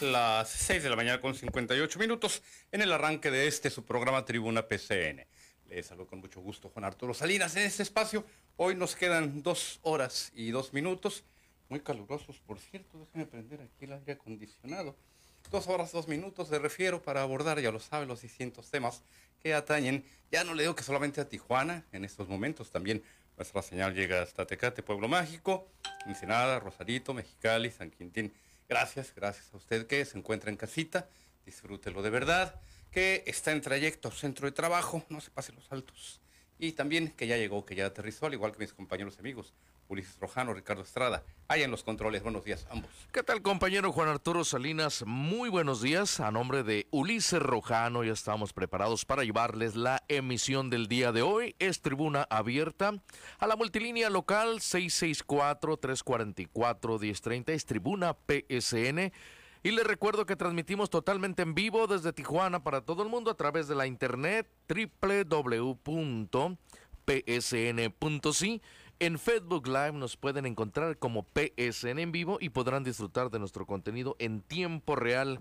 las 6 de la mañana con 58 minutos en el arranque de este su programa Tribuna PCN. Les saludo con mucho gusto Juan Arturo Salinas en este espacio. Hoy nos quedan dos horas y dos minutos, muy calurosos por cierto, déjenme prender aquí el aire acondicionado. Dos horas, dos minutos de refiero para abordar, ya lo saben, los distintos temas que atañen. Ya no le digo que solamente a Tijuana, en estos momentos también nuestra señal llega hasta Tecate, Pueblo Mágico, Ensenada, Rosarito, Mexicali, San Quintín. Gracias, gracias a usted que se encuentra en casita, disfrútelo de verdad, que está en trayecto centro de trabajo, no se pase los altos. Y también que ya llegó, que ya aterrizó, al igual que mis compañeros amigos, Ulises Rojano, Ricardo Estrada. Ahí en los controles, buenos días ambos. ¿Qué tal compañero Juan Arturo Salinas? Muy buenos días. A nombre de Ulises Rojano ya estamos preparados para llevarles la emisión del día de hoy. Es tribuna abierta a la multilínea local 664-344-1030. Es tribuna PSN. Y les recuerdo que transmitimos totalmente en vivo desde Tijuana para todo el mundo a través de la internet www.psn.si en Facebook Live nos pueden encontrar como PSN en vivo y podrán disfrutar de nuestro contenido en tiempo real.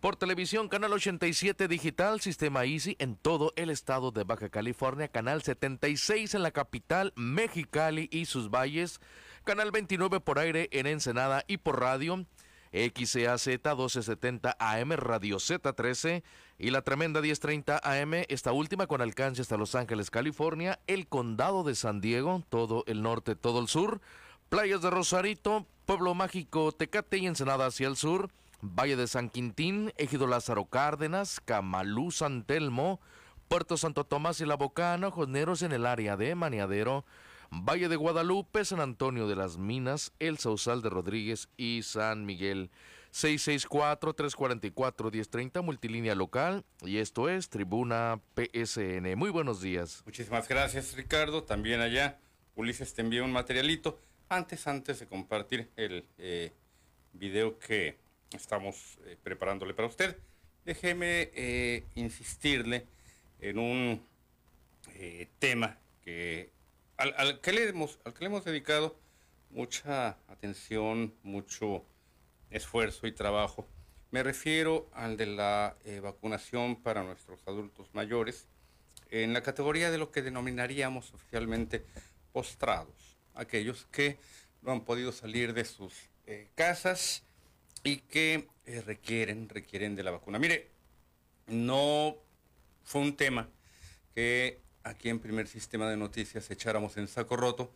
Por televisión, Canal 87 Digital, Sistema Easy en todo el estado de Baja California, Canal 76 en la capital, Mexicali y sus valles, Canal 29 por aire en Ensenada y por radio, XAZ 1270 AM, Radio Z13 y la tremenda 1030 AM, esta última con alcance hasta Los Ángeles, California, el condado de San Diego, todo el norte, todo el sur, playas de Rosarito, Pueblo Mágico, Tecate y Ensenada hacia el sur, Valle de San Quintín, Ejido Lázaro Cárdenas, Camalú, San Telmo, Puerto Santo Tomás y La Bocana, Josneros en el área de Maniadero, Valle de Guadalupe, San Antonio de las Minas, El Sausal de Rodríguez y San Miguel. 664-344-1030, multilínea local. Y esto es Tribuna PSN. Muy buenos días. Muchísimas gracias, Ricardo. También allá, Ulises te envía un materialito. Antes, antes de compartir el eh, video que estamos eh, preparándole para usted, déjeme eh, insistirle en un tema que al, que le hemos, al que le hemos dedicado mucha atención, mucho esfuerzo y trabajo. Me refiero al de la eh, vacunación para nuestros adultos mayores en la categoría de lo que denominaríamos oficialmente postrados, aquellos que no han podido salir de sus eh, casas y que eh, requieren, requieren de la vacuna. Mire, no fue un tema que aquí en Primer Sistema de Noticias echáramos en saco roto,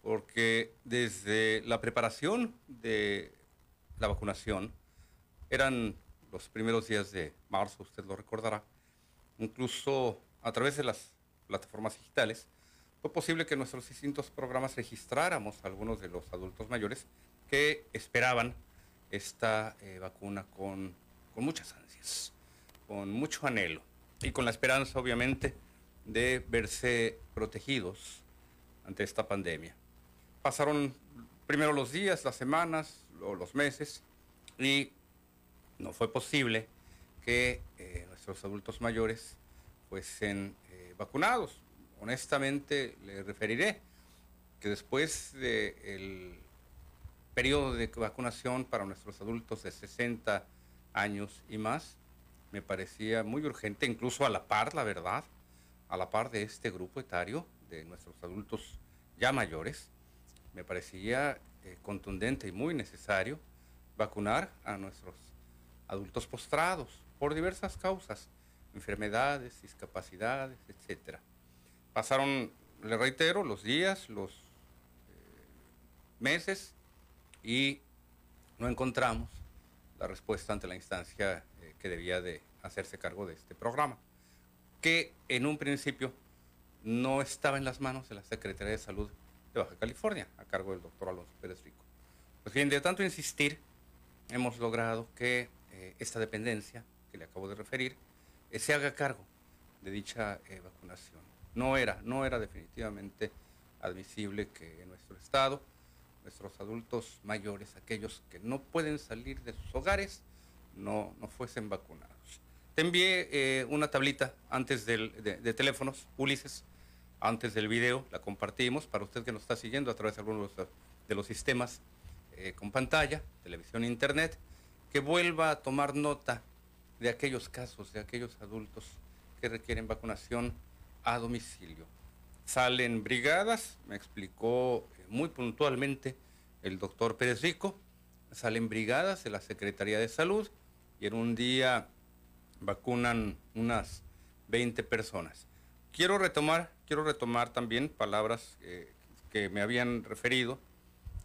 porque desde la preparación de la vacunación, eran los primeros días de marzo, usted lo recordará, incluso a través de las plataformas digitales, fue posible que nuestros distintos programas registráramos a algunos de los adultos mayores que esperaban esta eh, vacuna con, con muchas ansias, con mucho anhelo y con la esperanza, obviamente, de verse protegidos ante esta pandemia. Pasaron primero los días, las semanas, o los meses, y no fue posible que eh, nuestros adultos mayores fuesen eh, vacunados. Honestamente, le referiré que después del periodo de vacunación para nuestros adultos de 60 años y más, me parecía muy urgente, incluso a la par, la verdad, a la par de este grupo etario de nuestros adultos ya mayores, me parecía eh, contundente y muy necesario vacunar a nuestros adultos postrados por diversas causas, enfermedades, discapacidades, etc. Pasaron, le reitero, los días, los eh, meses y no encontramos la respuesta ante la instancia eh, que debía de hacerse cargo de este programa que en un principio no estaba en las manos de la Secretaría de Salud de Baja California, a cargo del doctor Alonso Pérez Rico. Pues bien, de tanto insistir, hemos logrado que eh, esta dependencia que le acabo de referir eh, se haga cargo de dicha eh, vacunación. No era, no era definitivamente admisible que en nuestro estado nuestros adultos mayores, aquellos que no pueden salir de sus hogares, no, no fuesen vacunados. Te envié eh, una tablita antes de, teléfonos, Ulises, antes del video, la compartimos para usted que nos está siguiendo a través de algunos de los sistemas eh, con pantalla, televisión internet, que vuelva a tomar nota de aquellos casos, de aquellos adultos que requieren vacunación a domicilio. Salen brigadas, me explicó eh, muy puntualmente el doctor Pérez Rico, salen brigadas de la Secretaría de Salud y en un día vacunan unas 20 personas. Quiero retomar, quiero retomar también palabras eh, que me habían referido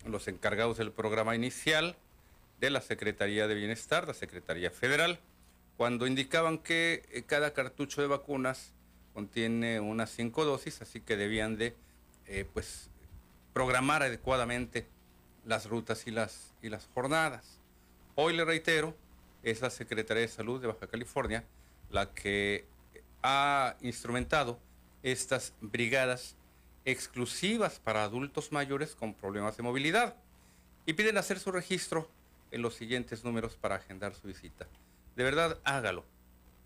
los encargados del programa inicial de la Secretaría de Bienestar, la Secretaría Federal, cuando indicaban que eh, cada cartucho de vacunas contiene unas cinco dosis, así que debían de eh, pues, programar adecuadamente las rutas y las, y las jornadas. Hoy le reitero, es la Secretaría de Salud de Baja California la que ha instrumentado estas brigadas exclusivas para adultos mayores con problemas de movilidad y piden hacer su registro en los siguientes números para agendar su visita. De verdad, hágalo.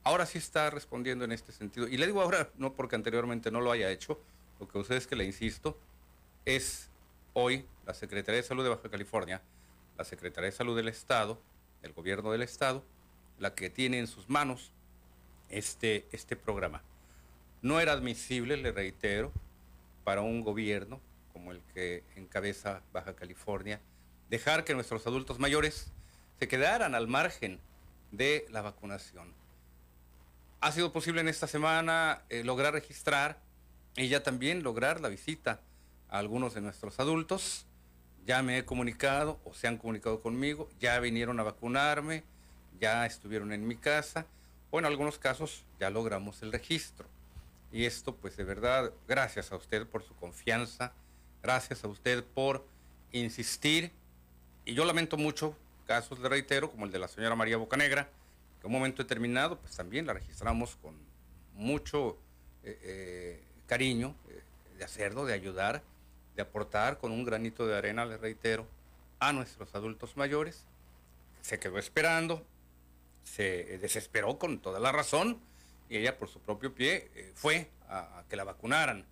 Ahora sí está respondiendo en este sentido. Y le digo ahora, no porque anteriormente no lo haya hecho, lo que ustedes que le insisto, es hoy la Secretaría de Salud de Baja California, la Secretaría de Salud del Estado, el gobierno del Estado, la que tiene en sus manos este, este programa. No era admisible, le reitero, para un gobierno como el que encabeza Baja California, dejar que nuestros adultos mayores se quedaran al margen de la vacunación. Ha sido posible en esta semana eh, lograr registrar y ya también lograr la visita a algunos de nuestros adultos. Ya me he comunicado o se han comunicado conmigo, ya vinieron a vacunarme, ya estuvieron en mi casa o en algunos casos ya logramos el registro. Y esto pues de verdad, gracias a usted por su confianza, gracias a usted por insistir y yo lamento mucho casos, le reitero, como el de la señora María Bocanegra, que en un momento determinado, pues también la registramos con mucho eh, eh, cariño eh, de hacerlo, de ayudar, aportar con un granito de arena, le reitero, a nuestros adultos mayores. Se quedó esperando, se desesperó con toda la razón y ella por su propio pie fue a, a que la vacunaran.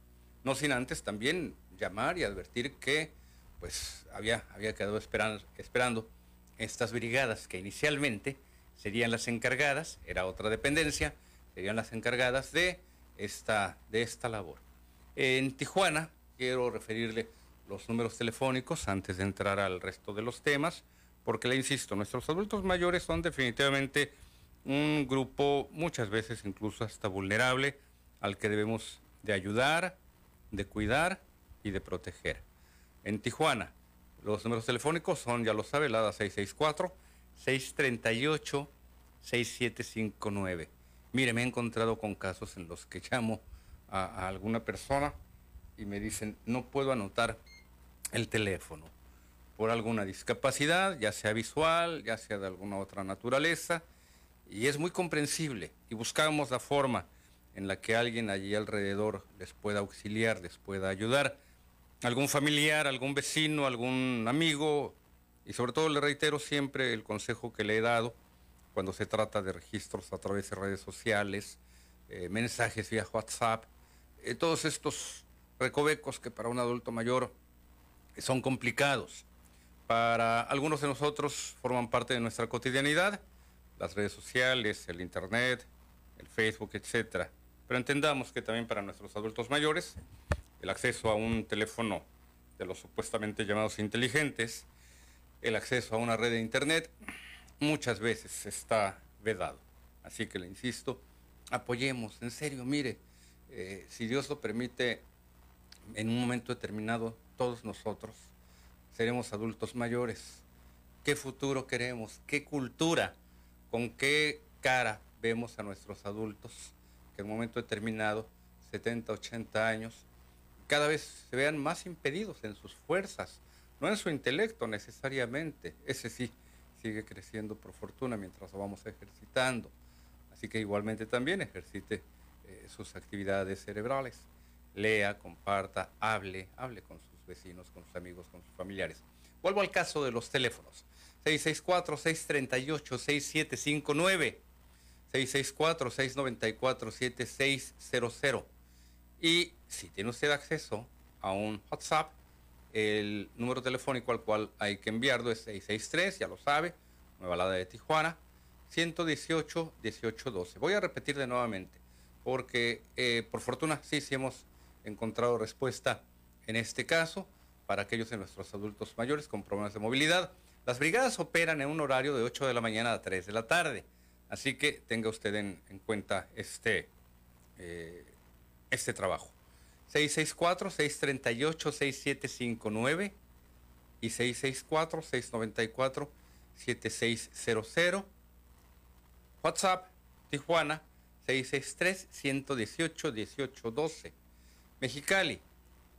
No sin antes también llamar y advertir que pues había, había quedado esperando, esperando estas brigadas que inicialmente serían las encargadas, era otra dependencia, serían las encargadas de esta, de esta labor. En Tijuana, quiero referirle los números telefónicos antes de entrar al resto de los temas, porque le insisto, nuestros adultos mayores son definitivamente un grupo muchas veces incluso hasta vulnerable al que debemos de ayudar, de cuidar y de proteger en Tijuana. Los números telefónicos son, ya lo sabe, la 664-638-6759. Mire, me he encontrado con casos en los que llamo a, a, alguna persona y me dicen, no puedo anotar el teléfono por alguna discapacidad, ya sea visual, ya sea de alguna otra naturaleza, y es muy comprensible. Y buscamos la forma en la que alguien allí alrededor les pueda auxiliar, les pueda ayudar algún familiar, algún vecino, algún amigo, y sobre todo le reitero siempre el consejo que le he dado cuando se trata de registros a través de redes sociales, eh, mensajes vía WhatsApp, eh, todos estos recovecos que para un adulto mayor son complicados. Para algunos de nosotros forman parte de nuestra cotidianidad, las redes sociales, el Internet, el Facebook, etc. Pero entendamos que también para nuestros adultos mayores el acceso a un teléfono de los supuestamente llamados inteligentes, el acceso a una red de Internet, muchas veces está vedado. Así que le insisto, apoyemos, en serio, mire, eh, si Dios lo permite, en un momento determinado, todos nosotros seremos adultos mayores. ¿Qué futuro queremos? ¿Qué cultura? ¿Con qué cara vemos a nuestros adultos que en un momento determinado, 70, 80 años, cada vez se vean más impedidos en sus fuerzas, no en su intelecto necesariamente. Ese sí sigue creciendo por fortuna mientras lo vamos ejercitando. Así que igualmente también ejercite eh, sus actividades cerebrales. Lea, comparta, hable, hable con sus vecinos, con sus amigos, con sus familiares. Vuelvo al caso de los teléfonos. 664-638-6759. 664-694-7600. Y si tiene usted acceso a un WhatsApp, el número telefónico al cual hay que enviarlo es 663, ya lo sabe, Nueva Lada de Tijuana, 118 1812. Voy a repetir de nuevamente, porque eh, por fortuna sí, sí hemos encontrado respuesta en este caso para aquellos de nuestros adultos mayores con problemas de movilidad. Las brigadas operan en un horario de 8 de la mañana a 3 de la tarde, así que tenga usted en, en cuenta este, eh, este trabajo. 664-638-6759 y 664-694-7600. WhatsApp, Tijuana, 663-118-1812. Mexicali,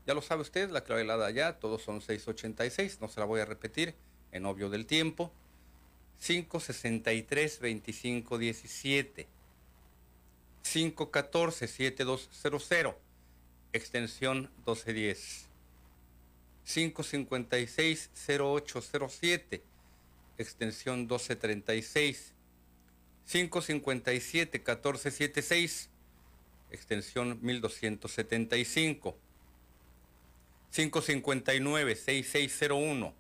ya lo sabe usted, la clave de allá, todos son 686, no se la voy a repetir, en obvio del tiempo. 563-2517. 514-7200, extensión 1210. 556-0807, extensión 1236. 557-1476, extensión 1275. 559-6601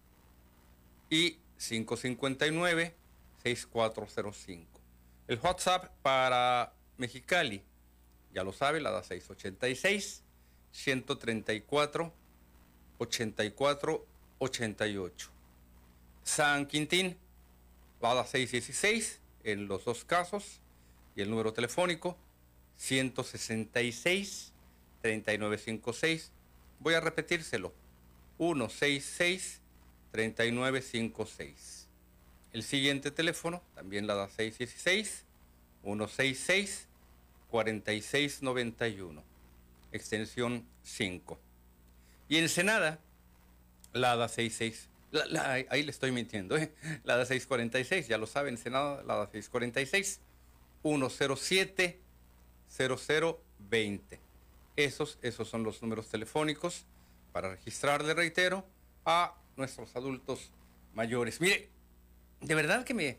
y 559-6405. El WhatsApp para Mexicali, ya lo sabe, la da 686 134 84 88. San Quintín, la da 616 en los dos casos y el número telefónico 166 3956. Voy a repetírselo. 166 3956. El siguiente teléfono también la da 616 166 4691, extensión 5. Y Ensenada, la ADA 66, ahí le estoy mintiendo, ¿eh? la ADA 646, ya lo saben, Ensenada, la ADA 646, 107 0020. Esos, esos son los números telefónicos para registrar, le reitero, a nuestros adultos mayores. Mire, de verdad que me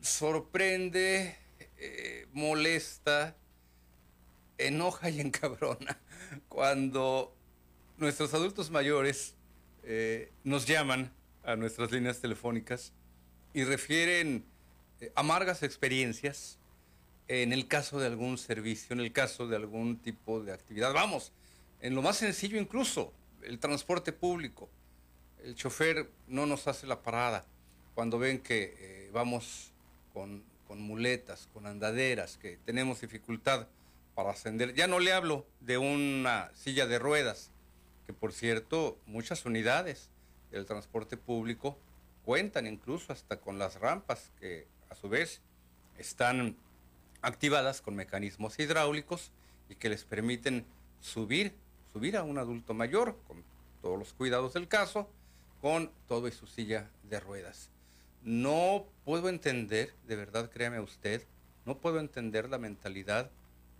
sorprende eh, molesta, enoja y encabrona cuando nuestros adultos mayores eh, nos llaman a nuestras líneas telefónicas y refieren eh, amargas experiencias en el caso de algún servicio, en el caso de algún tipo de actividad. Vamos, en lo más sencillo incluso, el transporte público. El chofer no nos hace la parada cuando ven que vamos con con muletas, con andaderas, que tenemos dificultad para ascender. Ya no le hablo de una silla de ruedas, que por cierto muchas unidades del transporte público cuentan incluso hasta con las rampas que a su vez están activadas con mecanismos hidráulicos y que les permiten subir, subir a un adulto mayor con todos los cuidados del caso, con todo y su silla de ruedas. No puedo entender, de verdad créame usted, no puedo entender la mentalidad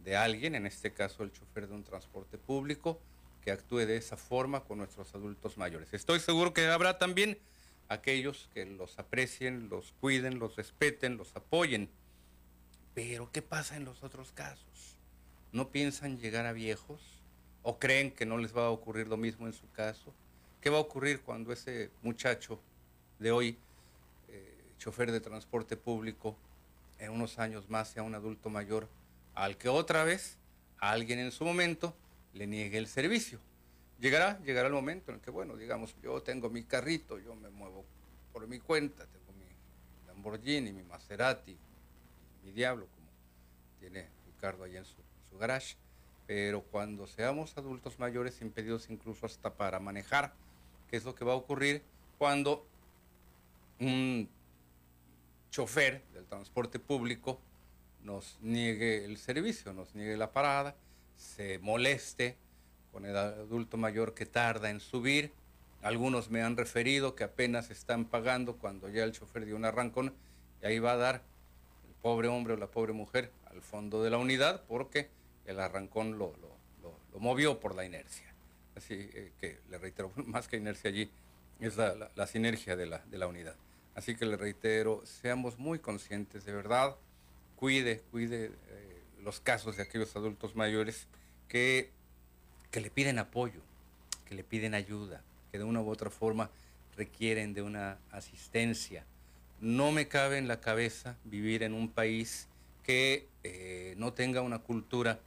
de alguien, en este caso el chofer de un transporte público, que actúe de esa forma con nuestros adultos mayores. Estoy seguro que habrá también aquellos que los aprecien, los cuiden, los respeten, los apoyen. Pero ¿qué pasa en los otros casos? ¿No piensan llegar a viejos? ¿O creen que no les va a ocurrir lo mismo en su caso? ¿Qué va a ocurrir cuando ese muchacho de hoy chofer de transporte público en unos años más sea un adulto mayor al que otra vez alguien en su momento le niegue el servicio. Llegará, llegará el momento en el que, bueno, digamos, yo tengo mi carrito, yo me muevo por mi cuenta, tengo mi Lamborghini, mi Maserati, mi Diablo, como tiene Ricardo allá en su, garage, pero cuando seamos adultos mayores impedidos incluso hasta para manejar, ¿qué es lo que va a ocurrir cuando un chofer del transporte público nos niegue el servicio, nos niegue la parada, se moleste con el adulto mayor que tarda en subir. Algunos me han referido que apenas están pagando cuando ya el chofer dio un arrancón y ahí va a dar pobre hombre o la pobre mujer al fondo de la unidad porque el arrancón lo, movió por la inercia. Así eh, que le reitero, más que inercia allí, es la, sinergia de la unidad. Así que le reitero, seamos muy conscientes de verdad, cuide, cuide eh, los casos de aquellos adultos mayores que, que le piden apoyo, que le piden ayuda, que de una u otra forma requieren de una asistencia, no me cabe en la cabeza vivir en un país que eh, no tenga una cultura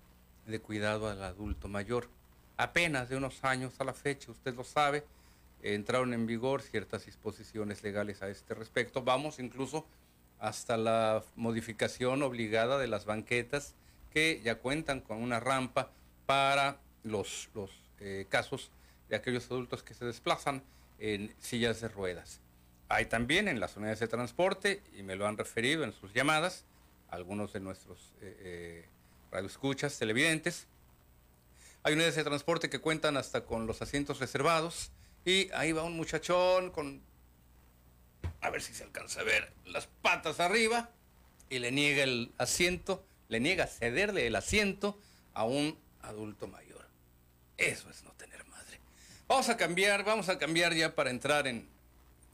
de cuidado al adulto mayor. Apenas de unos años a la fecha, usted lo sabe, entraron en vigor ciertas disposiciones legales a este respecto. Vamos incluso hasta la modificación obligada de las banquetas que ya cuentan con una rampa para los, los eh, casos de aquellos adultos que se desplazan en sillas de ruedas. Hay también en las unidades de transporte, y me lo han referido en sus llamadas, algunos de nuestros eh, eh, radioescuchas, televidentes, hay unidades de transporte que cuentan hasta con los asientos reservados, y ahí va un muchachón con, a ver si se alcanza a ver, las patas arriba, y le niega el asiento, le niega cederle el asiento a un adulto mayor. Eso es no tener madre. Vamos a cambiar, vamos a cambiar ya para entrar en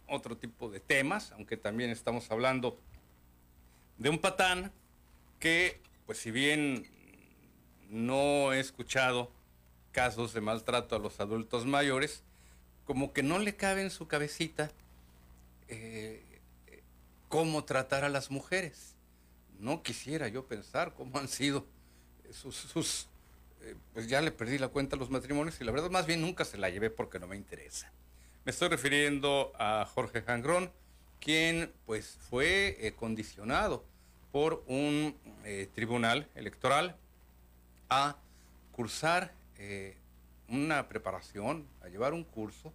otro tipo de temas, aunque también estamos hablando de un patán que, pues si bien no he escuchado casos de maltrato a los adultos mayores, como que no le cabe en su cabecita eh, cómo tratar a las mujeres. No quisiera yo pensar cómo han sido sus, eh, pues ya le perdí la cuenta a los matrimonios y la verdad más bien nunca se la llevé porque no me interesa. Me estoy refiriendo a Jorge Jangrón, quien pues fue eh, condicionado por un tribunal electoral a cursar una preparación, a llevar un curso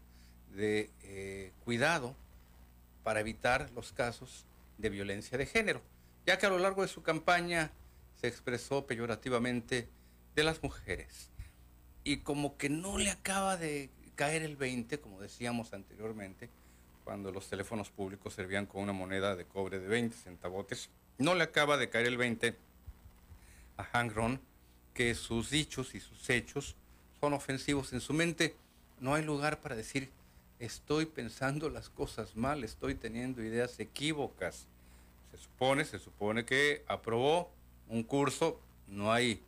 de eh, cuidado para evitar los casos de violencia de género, ya que a lo largo de su campaña se expresó peyorativamente de las mujeres. Y como que no le acaba de caer el 20, como decíamos anteriormente, cuando los teléfonos públicos servían con una moneda de cobre de 20 centavotes, no le acaba de caer el 20 a Hangron que sus dichos y sus hechos son ofensivos. En su mente no hay lugar para decir, estoy pensando las cosas mal, estoy teniendo ideas equívocas. Se supone, se supone que aprobó un curso, no hay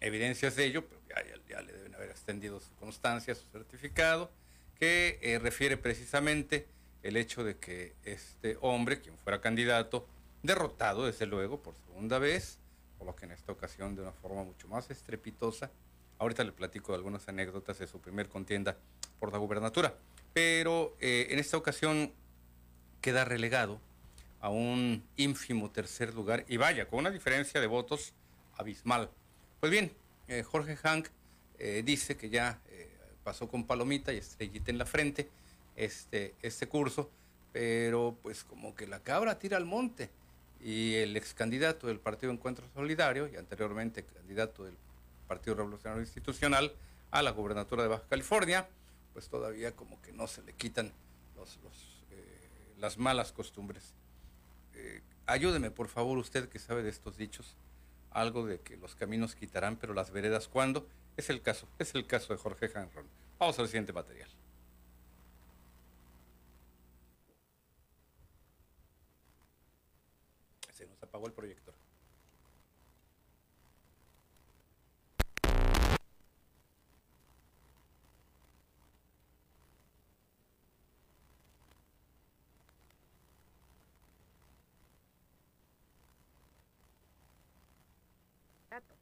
evidencias de ello, pero ya, le deben haber extendido su constancia, su certificado, que eh, refiere precisamente el hecho de que este hombre, quien fuera candidato, derrotado desde luego por segunda vez, por lo que en esta ocasión de una forma mucho más estrepitosa, Ahorita le platico algunas anécdotas de su primer contienda por la gubernatura. Pero eh, en esta ocasión queda relegado a un ínfimo tercer lugar y vaya, con una diferencia de votos abismal. Pues bien, eh, Jorge Hank eh, dice que ya pasó con palomita y estrellita en la frente este, este curso, pero pues como que la cabra tira al monte y el ex candidato del Partido Encuentro Solidario y anteriormente candidato del Partido Revolucionario Institucional a la gobernatura de Baja California, pues todavía como que no se le quitan los, eh, las malas costumbres. Eh, ayúdeme, por favor, usted que sabe de estos dichos, algo de que los caminos quitarán, pero las veredas cuándo. Es el caso, es el caso de Jorge Hanron. Vamos al siguiente material. Se nos apagó el proyector.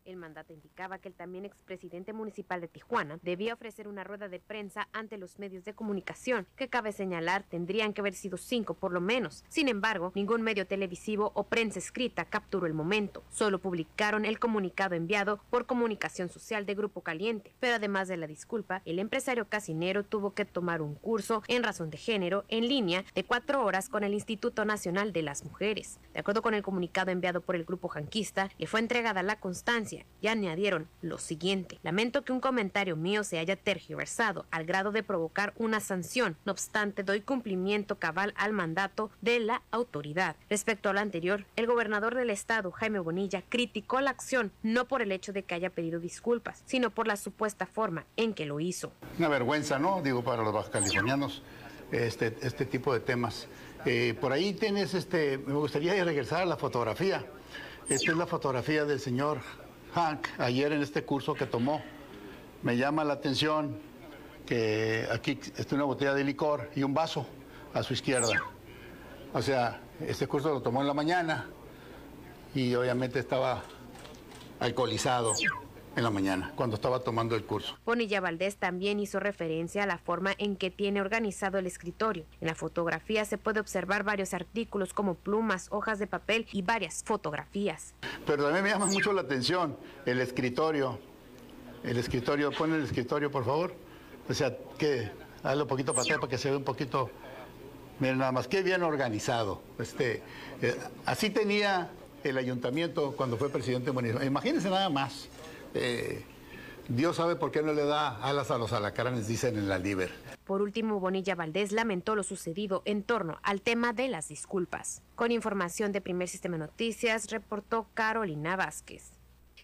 El mandato indicaba que el también expresidente municipal de Tijuana debía ofrecer una rueda de prensa ante los medios de comunicación, que cabe señalar tendrían que haber sido cinco por lo menos. Sin embargo, ningún medio televisivo o prensa escrita capturó el momento. Solo publicaron el comunicado enviado por Comunicación Social de Grupo Caliente. Pero además de la disculpa, el empresario casinero tuvo que tomar un curso en razón de género en línea de cuatro horas con el Instituto Nacional de las Mujeres. De acuerdo con el comunicado enviado por el grupo janquista, le fue entregada la constancia y añadieron lo siguiente. Lamento que un comentario mío se haya tergiversado al grado de provocar una sanción. No obstante, doy cumplimiento cabal al mandato de la autoridad. Respecto a lo anterior, el gobernador del estado, Jaime Bonilla, criticó la acción no por el hecho de que haya pedido disculpas, sino por la supuesta forma en que lo hizo. Una vergüenza, ¿no? Digo, para los bajacalifornianos, este, este tipo de temas. Eh, por ahí tienes, este, me gustaría regresar a la fotografía. Esta es la fotografía del señor Hank ayer en este curso que tomó. Me llama la atención que aquí está una botella de licor y un vaso a su izquierda. O sea, Este curso lo tomó en la mañana y obviamente estaba alcoholizado en la mañana, cuando estaba tomando el curso. Bonilla Valdés también hizo referencia a la forma en que tiene organizado el escritorio. En la fotografía se puede observar varios artículos como plumas, hojas de papel y varias fotografías. Pero también me llama mucho la atención el escritorio. El escritorio, pon el escritorio por favor. O sea, que hazlo un poquito para atrás para que se vea un poquito. Miren nada más, qué bien organizado. Este, eh, así tenía el ayuntamiento cuando fue presidente municipal. Imagínense nada más. Eh, Dios sabe por qué no le da alas a los alacranes, dicen en la Liber. Por último, Bonilla Valdés lamentó lo sucedido en torno al tema de las disculpas. Con información de Primer Sistema Noticias, reportó Carolina Vázquez.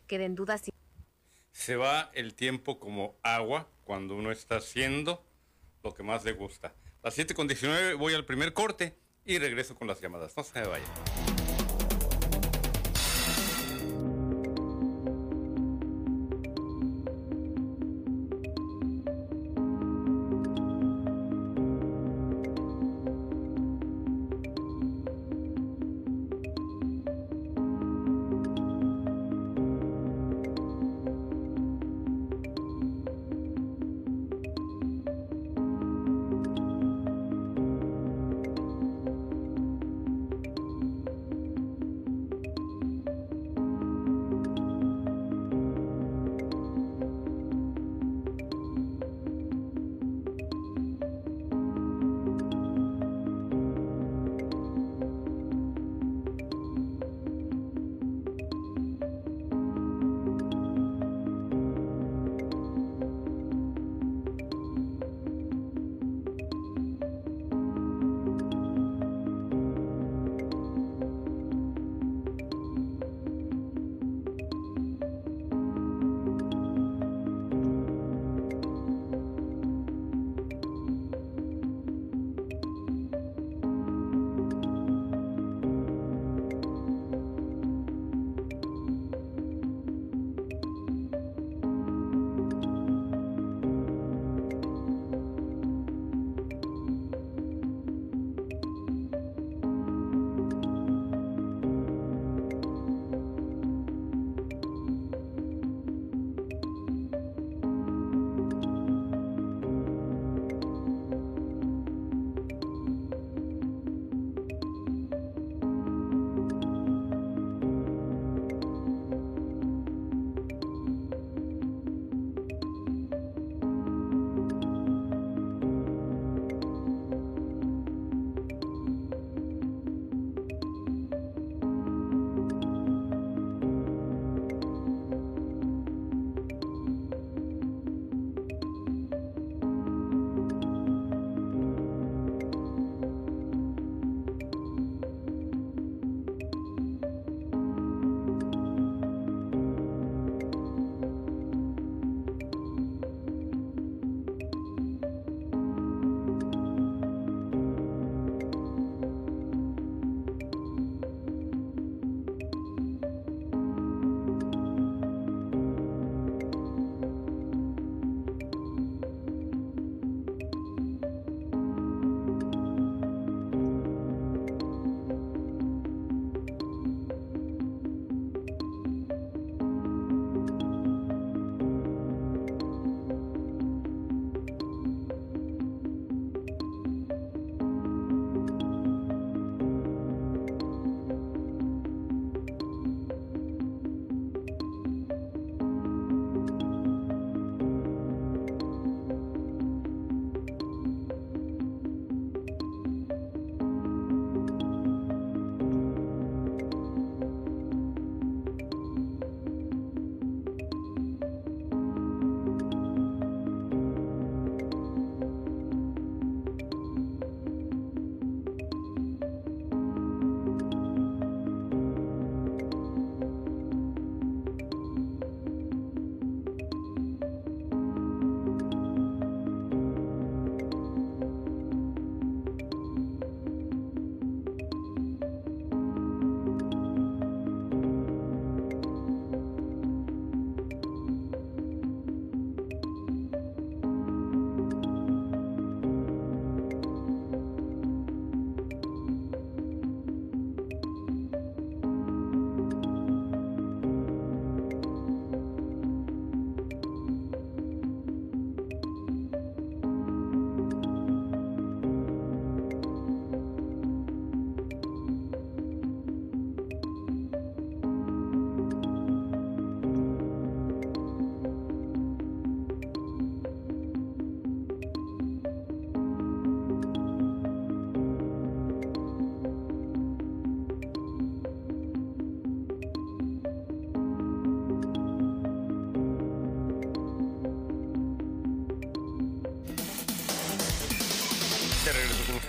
Queden dudas si... Se va el tiempo como agua cuando uno está haciendo lo que más le gusta. A las 7.19 voy al primer corte y regreso con las llamadas. No se me vayan.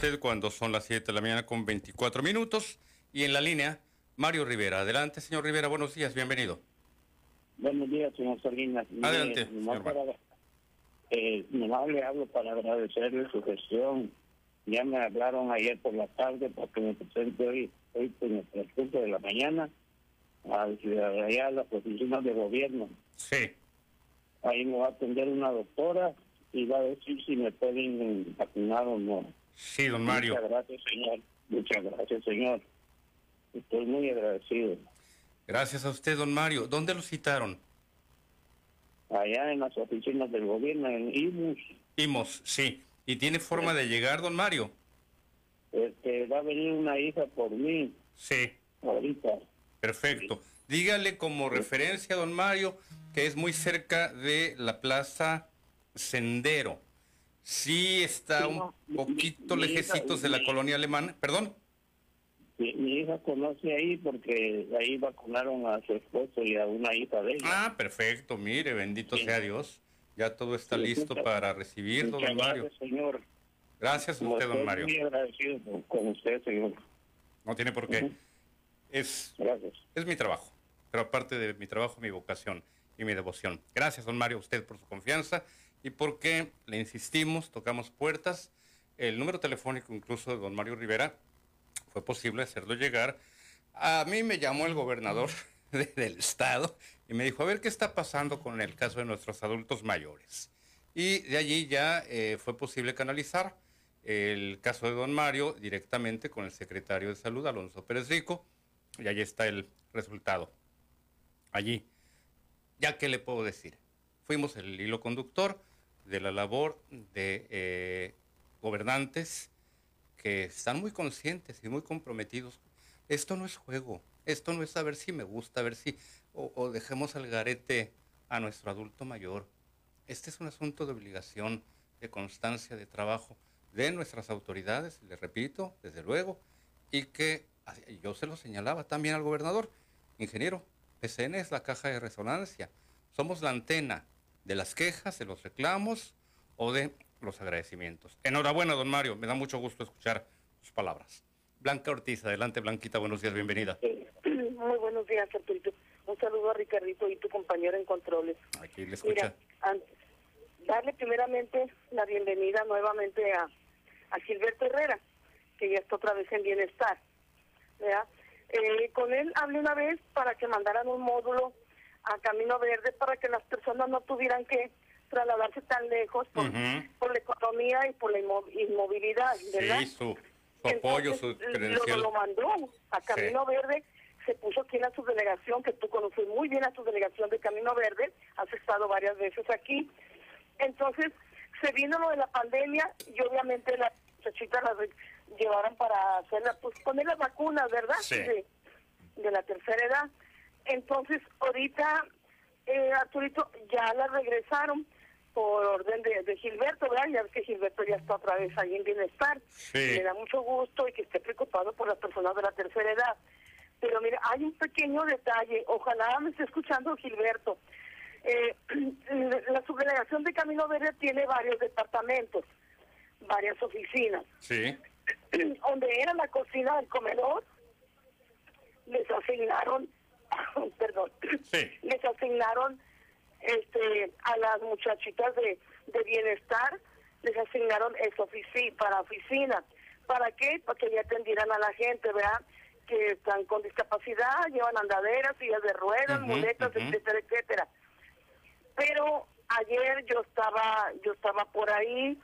Usted cuando son las 7 de la mañana con 24 minutos. Y en la línea, Mario Rivera. Adelante, señor Rivera, buenos días, bienvenido. Buenos días, señor Salinas. Adelante, nomás, señor para, eh, nomás le hablo para agradecerle su gestión. Ya me hablaron ayer por la tarde porque me presente hoy, hoy en el transcurso de la mañana a, allá a las oficinas de gobierno. Sí, Ahí me va a atender una doctora y va a decir si me pueden vacunar o no. Sí, don Mario. Muchas gracias, señor. Muchas gracias, señor. Estoy muy agradecido. Gracias a usted, don Mario. ¿Dónde lo citaron? Allá en las oficinas del gobierno, en IMUS, Imos, sí. ¿Y tiene forma de llegar, don Mario? este, va a venir una hija por mí Sí, ahorita. perfecto. Dígale como referencia, don Mario, que es muy cerca de la Plaza Sendero. Sí está Sí, un no, poquito mi lejecitos de la mi- colonia alemana. ¿Perdón? Mi, hija conoce ahí porque ahí vacunaron a su esposo y a una hija de ella. Ah, perfecto. Mire, bendito Sí. sea Dios. Ya todo está Sí, listo muchas- para recibirlo, don Mario. gracias, señor. Gracias a usted, don Mario. muy agradecido con- usted, señor. No tiene por qué. Es Gracias. Es mi trabajo, pero aparte de mi trabajo, mi vocación y mi devoción. Gracias, don Mario, a usted por su confianza y porque le insistimos, tocamos puertas. El número telefónico incluso de don Mario Rivera fue posible hacerlo llegar. A mí me llamó el gobernador de- del estado y me dijo, a ver qué está pasando con el caso de nuestros adultos mayores. Y de allí ya eh, fue posible canalizar el caso de don Mario directamente con el secretario de Salud, Alonso Pérez Rico, y ahí está el resultado. Allí. Ya que le puedo decir, fuimos el hilo conductor de la labor de eh, gobernantes que están muy conscientes y muy comprometidos. Esto no es juego, esto no es a ver si me gusta, a ver si, o, o dejemos al garete a nuestro adulto mayor. Este es un asunto de obligación, de constancia, de trabajo de nuestras autoridades, le repito, desde luego, y que ah, yo se lo señalaba también al gobernador, ingeniero, PCN es la caja de resonancia, somos la antena de las quejas, de los reclamos o de los agradecimientos. Enhorabuena, don Mario, me da mucho gusto escuchar sus palabras. Blanca Ortiz, adelante Blanquita, buenos días, bienvenida. Muy buenos días, Arturito. Un saludo a Ricardito y tu compañero en controles. Aquí le escucha. Mira, darle primeramente la bienvenida nuevamente a, a Gilberto Herrera, que ya está otra vez en bienestar. ¿verdad? Eh, con él hablé una vez para que mandaran un módulo a Camino Verde para que las personas no tuvieran que trasladarse tan lejos por, por la economía y por la inmo- inmovilidad, ¿verdad? Sí, su, su apoyo, su credencial. Lo, lo mandó a Camino Verde, se puso aquí en la subdelegación, que tú conoces muy bien la subdelegación de Camino Verde, has estado varias veces aquí. Entonces, se vino lo de la pandemia y obviamente las muchachitas las llevaron para hacerla, pues poner las vacunas, ¿verdad? Sí. De, de la tercera edad. Entonces, ahorita, eh, Arturito, ya la regresaron por orden de, de Gilberto, ¿verdad? Ya ves que Gilberto ya está otra vez ahí en bienestar. Sí. Me da mucho gusto y que esté preocupado por las personas de la tercera edad. Pero mira, hay un pequeño detalle, ojalá me esté escuchando Gilberto. Eh, la subdelegación de Camino Verde tiene varios departamentos, varias oficinas. Sí, Donde era la cocina del comedor, les asignaron, perdón, Sí. les asignaron este a las muchachitas de, de bienestar, les asignaron oficina para oficina. ¿Para qué? Para que ya atendieran a la gente, ¿verdad? Que están con discapacidad, llevan andaderas, sillas de ruedas, muletas, etcétera, etcétera. Pero ayer yo estaba, yo estaba por ahí,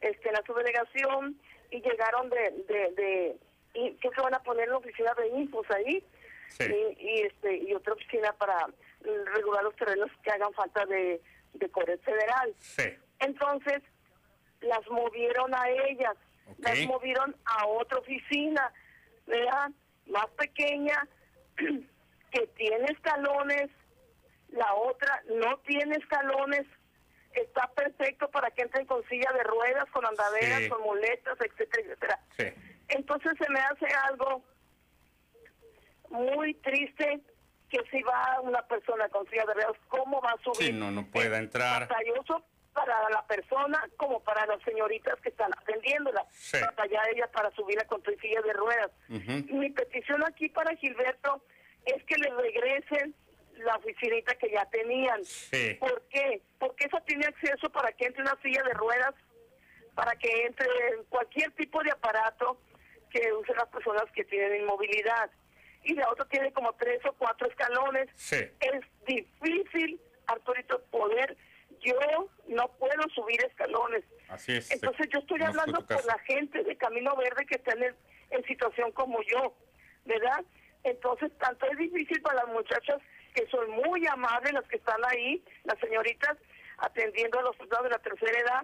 este, en la subdelegación, y llegaron de, de, de y, ¿qué se van a poner en la oficina de Infos ahí? Sí. Y, y, este, y otra oficina para regular los terrenos que hagan falta de, de Coret Federal. sí. Entonces, las movieron a ellas, las movieron a otra oficina, ¿verdad? Más pequeña, que tiene escalones, la otra no tiene escalones, está perfecto para que entren con silla de ruedas, con andaderas, Sí. con muletas, etcétera, etcétera. Sí. Entonces se me hace algo muy triste que si va una persona con silla de ruedas, ¿cómo va a subir? Sí, no, no pueda entrar. batalloso para la persona como para las señoritas que están atendiéndola. Sí. Allá ella para subir a con silla de ruedas. Ujú. Mi petición aquí para Gilberto es que le regresen la oficinita que ya tenían. Sí. ¿Por qué? Porque esa tiene acceso para que entre una silla de ruedas, para que entre cualquier tipo de aparato que usen las personas que tienen inmovilidad. Y la otra tiene como tres o cuatro escalones. Sí. Es difícil, Arturito, poder. Yo no puedo subir escalones. Así es. Entonces yo estoy hablando por caso. la gente de Camino Verde que está en, el- en situación como yo, ¿verdad? Entonces tanto es difícil para las muchachas que son muy amables, las que están ahí, las señoritas atendiendo a los soldados de la tercera edad.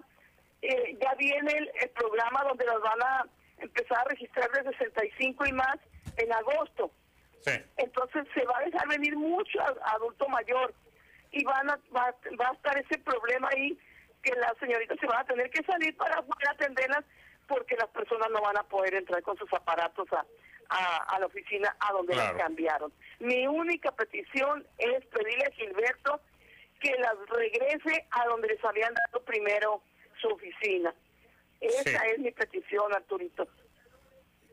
Eh, ya viene el, el programa donde las van a empezar a registrar de 65 y más en agosto. Sí. Entonces se va a dejar venir mucho adulto mayor y van a, va, va a estar ese problema ahí que las señoritas se van a tener que salir para poder atenderlas porque las personas no van a poder entrar con sus aparatos a, a, a la oficina a donde Claro. las cambiaron. Mi única petición es pedirle a Gilberto que las regrese a donde les habían dado primero su oficina. Esa Sí. es mi petición, Arturito.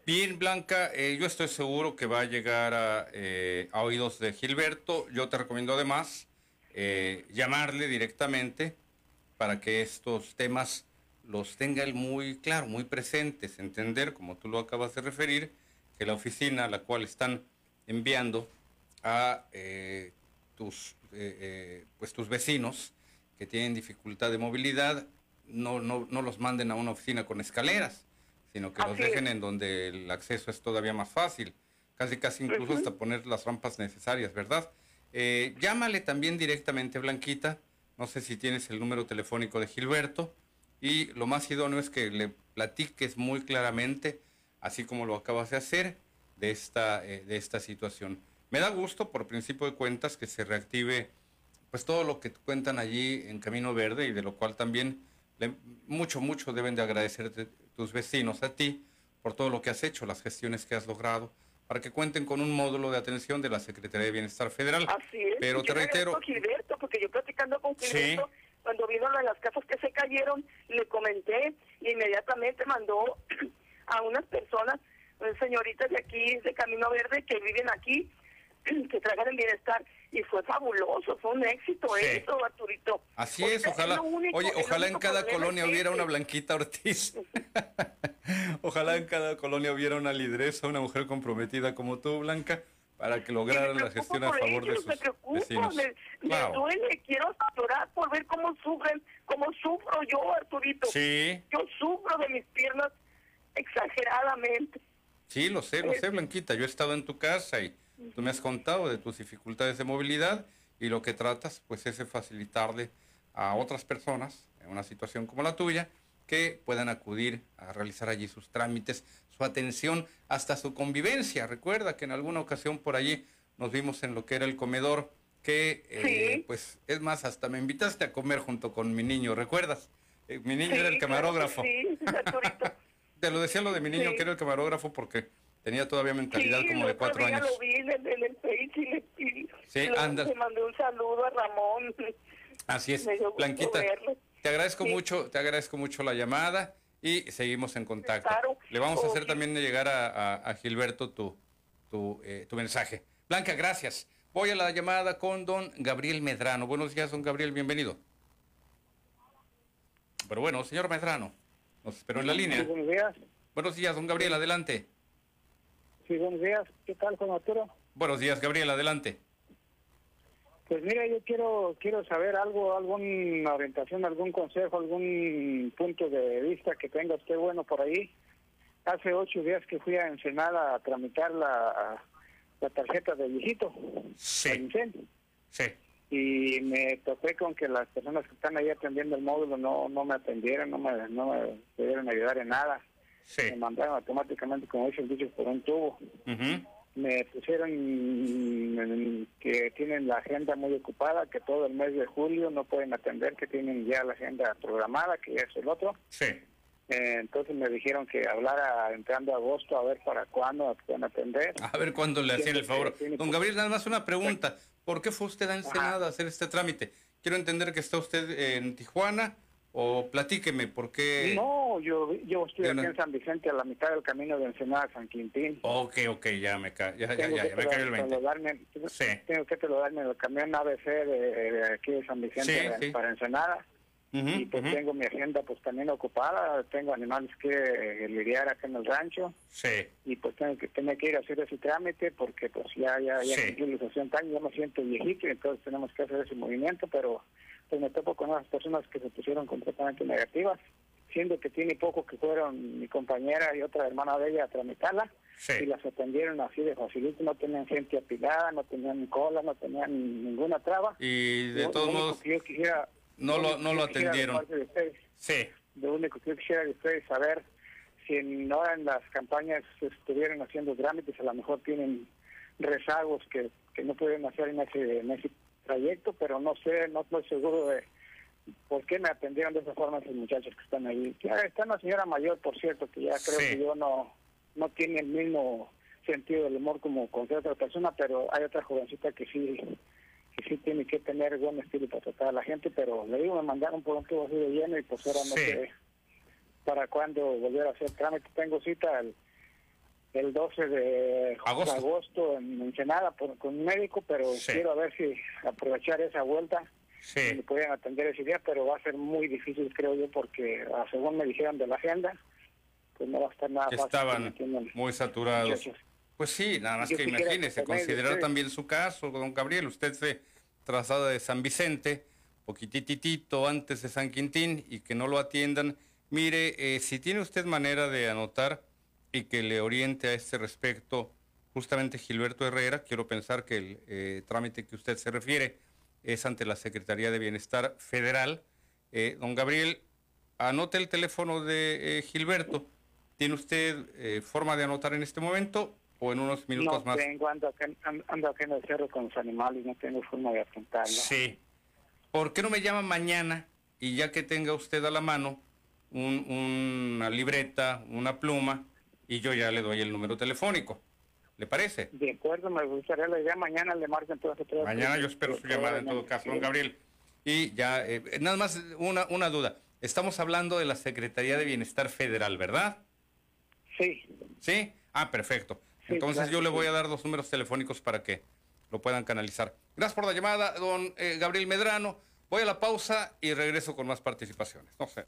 Bien, Blanca, eh, yo estoy seguro que va a llegar a, eh, oídos de Gilberto. Yo te recomiendo además eh, llamarle directamente para que estos temas los tenga él muy claro, muy presentes, entender, como tú lo acabas de referir, que la oficina a la cual están enviando a tus, pues tus vecinos que tienen dificultad de movilidad, no, no, no los manden a una oficina con escaleras, sino que los dejen es. en donde el acceso es todavía más fácil, casi casi incluso hasta poner las rampas necesarias, ¿verdad? Eh, llámale también directamente, Blanquita, no sé si tienes el número telefónico de Gilberto, y lo más idóneo es que le platiques muy claramente, así como lo acabas de hacer, de esta, eh, de esta situación. Me da gusto, por principio de cuentas, que se reactive pues todo lo que cuentan allí en Camino Verde y de lo cual también le- mucho, mucho deben de agradecerte tus vecinos a ti por todo lo que has hecho, las gestiones que has logrado, para que cuenten con un módulo de atención de la Secretaría de Bienestar Federal. Así es. Pero te reitero, Gilberto, porque yo platicando con Sí. Gilberto, cuando vino lo de las casas que se cayeron, le comenté y inmediatamente mandó a unas personas, eh, señoritas de aquí, de Camino Verde, que viven aquí, que traigan el bienestar. Y fue fabuloso, fue un éxito Sí. eso, Arturito. Así es, ojalá, único- oye, ojalá en cada colonia es hubiera una Blanquita Ortiz. ojalá en cada colonia hubiera una lideresa, una mujer comprometida como tú, Blanca, para que Y lograra me la gestión a favor de ellos, me sus preocupo, vecinos. Me, me Claro. duele, quiero llorar por ver cómo sufren, cómo sufro yo, Arturito. Sí, Yo sufro de mis piernas exageradamente. sí, lo sé, lo sé, Blanquita. Yo he estado en tu casa y tú me has contado de tus dificultades de movilidad y lo que tratas, pues, es de facilitarle a otras personas en una situación como la tuya que puedan acudir a realizar allí sus trámites, su atención, hasta su convivencia. Recuerda que en alguna ocasión por allí nos vimos en lo que era el comedor, que, eh, Sí. pues, es más, hasta me invitaste a comer junto con mi niño, ¿recuerdas? Eh, mi niño Sí, era el claro camarógrafo. Sí, Arturito. Te lo decía lo de mi niño, Sí. que era el camarógrafo, porque tenía todavía mentalidad Sí, como de cuatro día años. lo vi en, el- en el Face y le, y Sí, lo- anda. le mandé un saludo a Ramón. Así es, Blanquita. verlo. Te agradezco Sí. mucho, te agradezco mucho la llamada y seguimos en contacto. Claro. Le vamos a hacer también llegar a, a- a Gilberto tu, tu, eh, tu mensaje. Blanca, gracias. Voy a la llamada con don Gabriel Medrano. Buenos días, don Gabriel, bienvenido. Pero bueno, señor Medrano, nos esperó en la línea. Buenos días. Buenos días, don Gabriel, adelante. Sí, buenos días. ¿Qué tal, Juan Arturo? Buenos días, Gabriel, adelante. Pues mira, yo quiero quiero saber algo, alguna orientación, algún consejo, algún punto de vista que tenga usted bueno por ahí. Hace ocho días que fui a Ensenada a tramitar la, la tarjeta de viejito, Sí. Sí, y me topé con que las personas que están ahí atendiendo el módulo no no me atendieron, no me, no me pudieron ayudar en nada. Sí. Me mandaron automáticamente, como dice el dicho, por un tubo. Ujú. me pusieron que tienen la agenda muy ocupada, que todo el mes de julio no pueden atender, que tienen ya la agenda programada, que ya es el otro. Sí. Eh, entonces me dijeron que hablara entrando a agosto a ver para cuándo pueden atender. A ver cuándo le hacían el favor. Don Gabriel, nada más una pregunta. ¿Por qué fue usted a Ensenada a hacer este trámite? Quiero entender que está usted en Tijuana, O platíqueme, ¿por qué? No, yo, yo estoy aquí en San Vicente, a la mitad del camino de Ensenada a San Quintín. Ok, ok, ya me, ca... ya, ya, tengo ya, me cayó el 20. trasladarme- Sí. Tengo que trasladarme en el camión ABC de, de aquí de San Vicente Sí, para- sí. para Ensenada. Y pues tengo mi agenda pues también ocupada, tengo animales que eh, lidiar acá en el rancho Sí, y pues tengo que tener que ir a hacer ese trámite porque pues ya ya ya Sí. cumplí los 60 años, ya me siento viejito entonces tenemos que hacer ese movimiento, pero pues me topo con unas personas que se pusieron completamente negativas, siendo que tiene poco que fueron mi compañera y otra hermana de ella a tramitarla sí. y las atendieron así de facilito, no tenían gente apilada, no tenían cola, no tenían ninguna traba. Y de Lo- todos lo modos, que yo quisiera- no lo, no lo atendieron. de ustedes Sí, lo único que yo quisiera de ustedes saber si en, ahora en las campañas estuvieran haciendo trámites, a lo mejor tienen rezagos que, que no pueden hacer en ese, en ese trayecto, pero no sé, no estoy seguro de por qué me atendieron de esa forma esos muchachos que están ahí. Ya está una señora mayor, por cierto, que ya creo Sí. que yo no, no tiene el mismo sentido del humor como cualquier otra persona, pero hay otra jovencita que sí que sí tiene que tener buen estilo para tratar a la gente, pero le digo, me mandaron por un tubo así de lleno y pues ahora no sé para cuándo volver a hacer trámite. Tengo cita el, el 12 de Agosto. agosto en Ensenada por, con un médico, pero Sí. quiero a ver si aprovechar esa vuelta me sí. pueden atender ese día, pero va a ser muy difícil, creo yo, porque ah, según me dijeron de la agenda, pues no va a estar nada fácil. estaban muy saturados. muchachos. Pues sí, nada más Yo que quisiera imagínese, considerar también su caso, don Gabriel. Usted se traslada de San Vicente, poquititito antes de San Quintín, y que no lo atiendan. Mire, eh, si tiene usted manera de anotar y que le oriente a este respecto justamente Gilberto Herrera, quiero pensar que el eh, trámite que usted se refiere es ante la Secretaría de Bienestar Federal. Eh, don Gabriel, anote el teléfono de eh, Gilberto. ¿Tiene usted forma de anotar en este momento o en unos minutos no más? tengo, ando acá, en- ando acá en el cerro con los animales, no tengo forma de apuntarlo. Sí. ¿Por qué no me llama mañana y ya que tenga usted a la mano un- una libreta, una pluma, y yo ya le doy el número telefónico? ¿Le parece? De acuerdo, me gustaría la idea. Mañana le entonces otra vez. Mañana yo espero su llamada en todo caso, don Gabriel. Y ya, eh, nada más una, una duda. Estamos hablando de la Secretaría de Bienestar Federal, ¿verdad? Sí, ¿Sí? Ah, perfecto. Sí, Entonces claro yo le voy a dar los números telefónicos para que lo puedan canalizar. Gracias por la llamada, don eh, Gabriel Medrano. Voy a la pausa y regreso con más participaciones. No sé.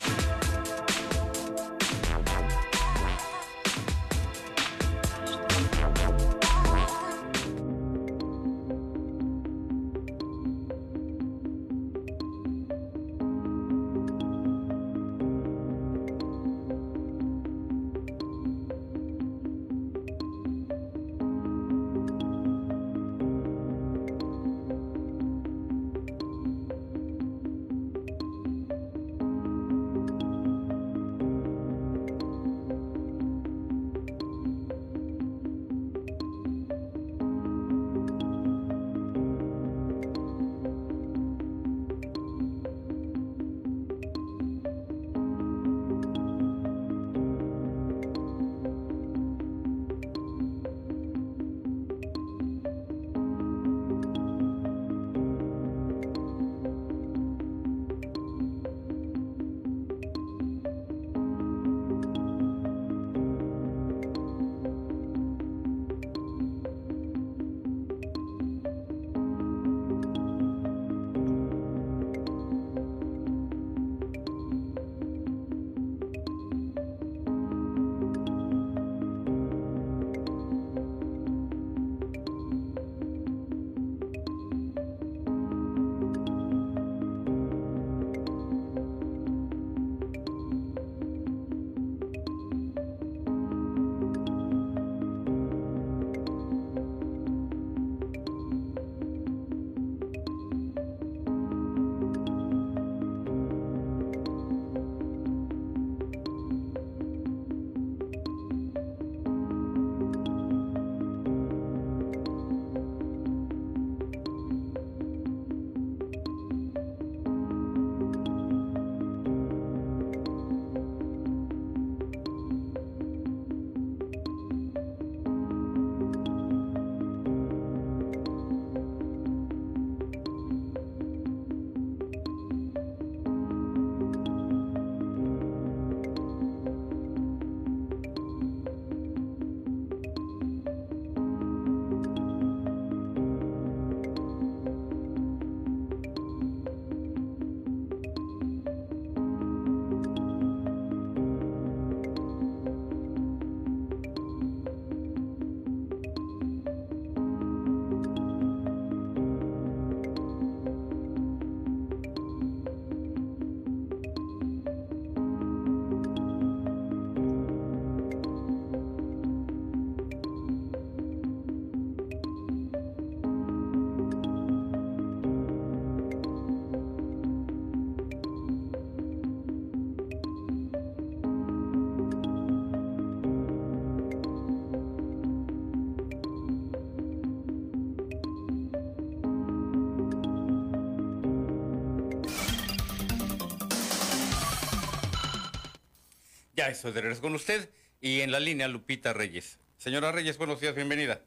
Ya estoy de regreso con usted y en la línea Lupita Reyes. Señora Reyes, buenos días, bienvenida.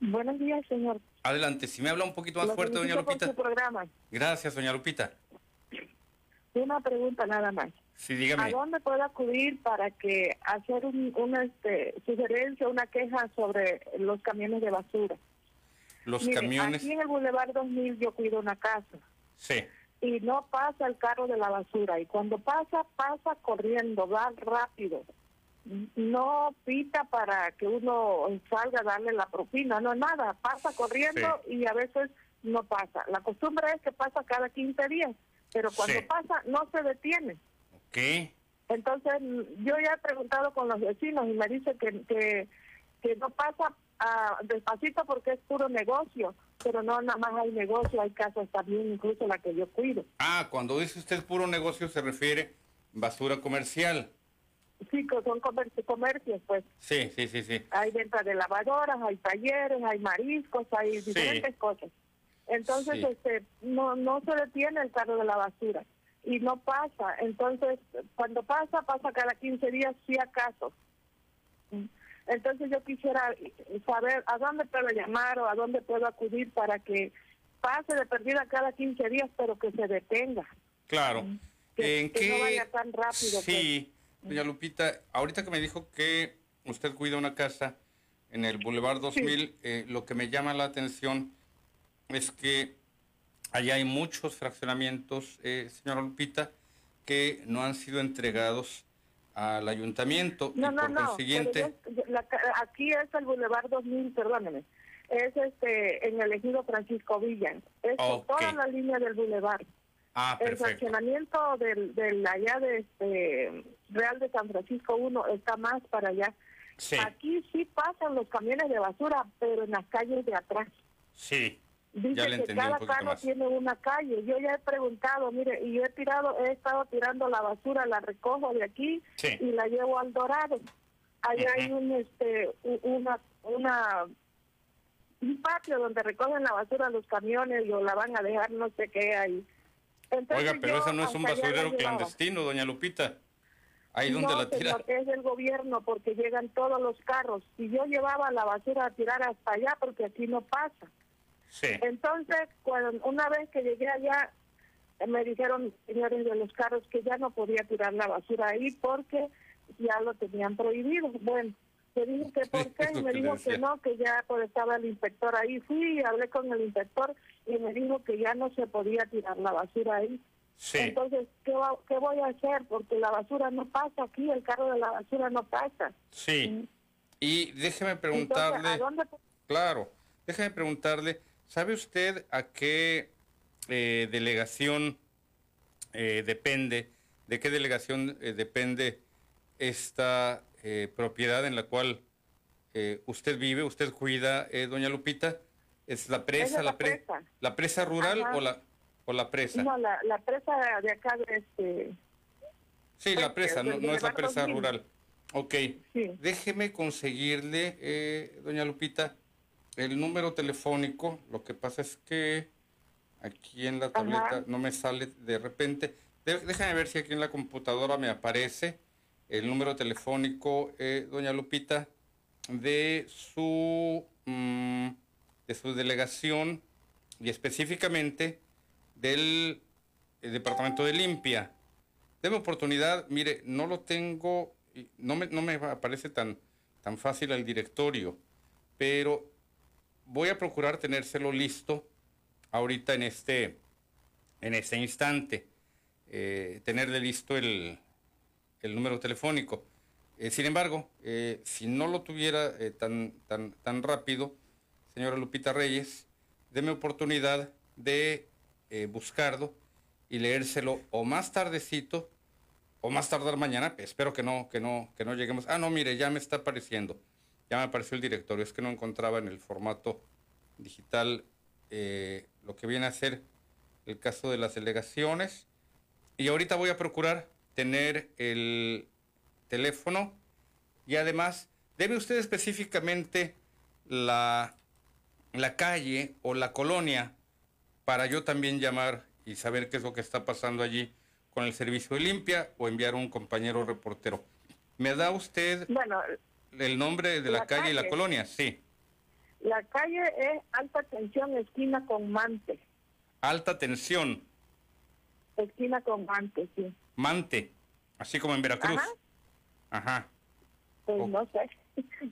Buenos días, señor. Adelante, si me habla un poquito más Lo fuerte, doña por Lupita. su programa. Gracias, doña Lupita. Una pregunta nada más. Sí, ¿A dígame. dónde puedo acudir para que hacer un, una este, sugerencia, una queja sobre los camiones de basura? Los Mire, camiones. Aquí en el Boulevard 2000 yo cuido una casa Sí, y no pasa el carro de la basura y cuando pasa, pasa corriendo, va rápido. No pita para que uno salga a darle la propina, no nada, pasa corriendo y a veces no pasa. La costumbre es que pasa cada 15 días, pero cuando Sí. pasa no se detiene. ok. Entonces, yo ya he preguntado con los vecinos y me dice que, que, que no pasa ah, despacito porque es puro negocio, pero no nada más hay negocio, hay casas también, incluso la que yo cuido. Ah, cuando dice usted puro negocio se refiere basura comercial. Sí, que son comerci- comercios, pues Sí, sí, sí, sí. hay venta de lavadoras, hay talleres, hay mariscos, hay Sí. diferentes cosas. Entonces, Sí. este, no, no se detiene el carro de la basura y no pasa. Entonces, cuando pasa, pasa cada 15 días, si acaso. Entonces, yo quisiera saber a dónde puedo llamar o a dónde puedo acudir para que pase de perdida cada 15 días, pero que se detenga. Claro. Que- ¿En que qué? no vaya tan rápido, pues. Sí, doña Lupita, ahorita que me dijo que usted cuida una casa en el Boulevard 2000, eh, lo que me llama la atención es que allá hay muchos fraccionamientos, eh, señora Lupita, que no han sido entregados al ayuntamiento No, y no, por no. consiguiente, la aquí es el Boulevard 2000, perdóneme. Es este en el ejido Francisco Villa. Es toda la línea del Boulevard. ah, El fraccionamiento del, del allá de este Real de San Francisco 1 está más para allá. sí, Aquí sí pasan los camiones de basura, pero en las calles de atrás. sí, Dice que cada carro tiene una calle. Yo ya he preguntado, mire, y yo he tirado, he estado tirando la basura, la recojo de aquí Sí. y la llevo al Dorado. Ahí hay un, este, una, una, un patio donde recogen la basura los camiones o la van a dejar no sé qué ahí. Entonces Oiga, pero yo eso no es un allá basurero clandestino, doña Lupita. Ahí donde la tira. señor, es del gobierno porque llegan todos los carros. Y yo llevaba la basura a tirar hasta allá porque aquí no pasa. Sí, Entonces, cuando una vez que llegué allá, me dijeron, señores de los carros, que ya no podía tirar la basura ahí porque ya lo tenían prohibido. Bueno, le dije que por qué, y me dijo que no, que ya pues, estaba el inspector ahí. Fui y hablé con el inspector y me dijo que ya no se podía tirar la basura ahí. sí. Entonces, ¿qué, va- ¿qué voy a hacer? Porque la basura no pasa aquí, el carro de la basura no pasa. Sí. Y déjeme Entonces, preguntarle, ¿a dónde? claro, déjeme preguntarle, ¿sabe usted a qué eh, delegación eh, depende, de qué delegación eh, depende esta eh, propiedad en la cual eh, usted vive, usted cuida, eh, doña Lupita? ¿Es la presa, Es la pre- presa. la presa rural Ajá. o la, o la presa? No, la, la presa de acá, de este... Sí, la presa, no, no es la presa 2000. rural. Ok. Sí. Déjeme conseguirle, eh, doña Lupita, el número telefónico. Lo que pasa es que aquí en la tableta Ajá. no me sale de repente. De- déjame ver si aquí en la computadora me aparece el número telefónico, eh, doña Lupita, de su, mm, de su delegación y específicamente del eh, Departamento de Limpia. Deme oportunidad, mire, no lo tengo, no me, no me aparece tan, tan fácil el directorio, pero voy a procurar tenérselo listo ahorita en este, en este instante, eh, tenerle listo el, el número telefónico. Eh, sin embargo, eh, si no lo tuviera eh, tan, tan, tan rápido, señora Lupita Reyes, deme oportunidad de buscarlo y leérselo o más tardecito o más tardar mañana. Espero que no, que no, que no lleguemos. Ah, no, mire, ya me está apareciendo. Ya me apareció el directorio. Es que no encontraba en el formato digital eh, lo que viene a ser el caso de las delegaciones. Y ahorita voy a procurar tener el teléfono y además, debe usted específicamente la, la calle o la colonia para yo también llamar y saber qué es lo que está pasando allí con el servicio de limpia o enviar un compañero reportero. ¿Me da usted Bueno, el nombre de la, La calle y la colonia? Sí. la calle es Alta Tensión, esquina con Mante. Alta tensión, Esquina con Mante, sí. Mante, así como en Veracruz. Ajá. Ajá. Pues Oh. no sé.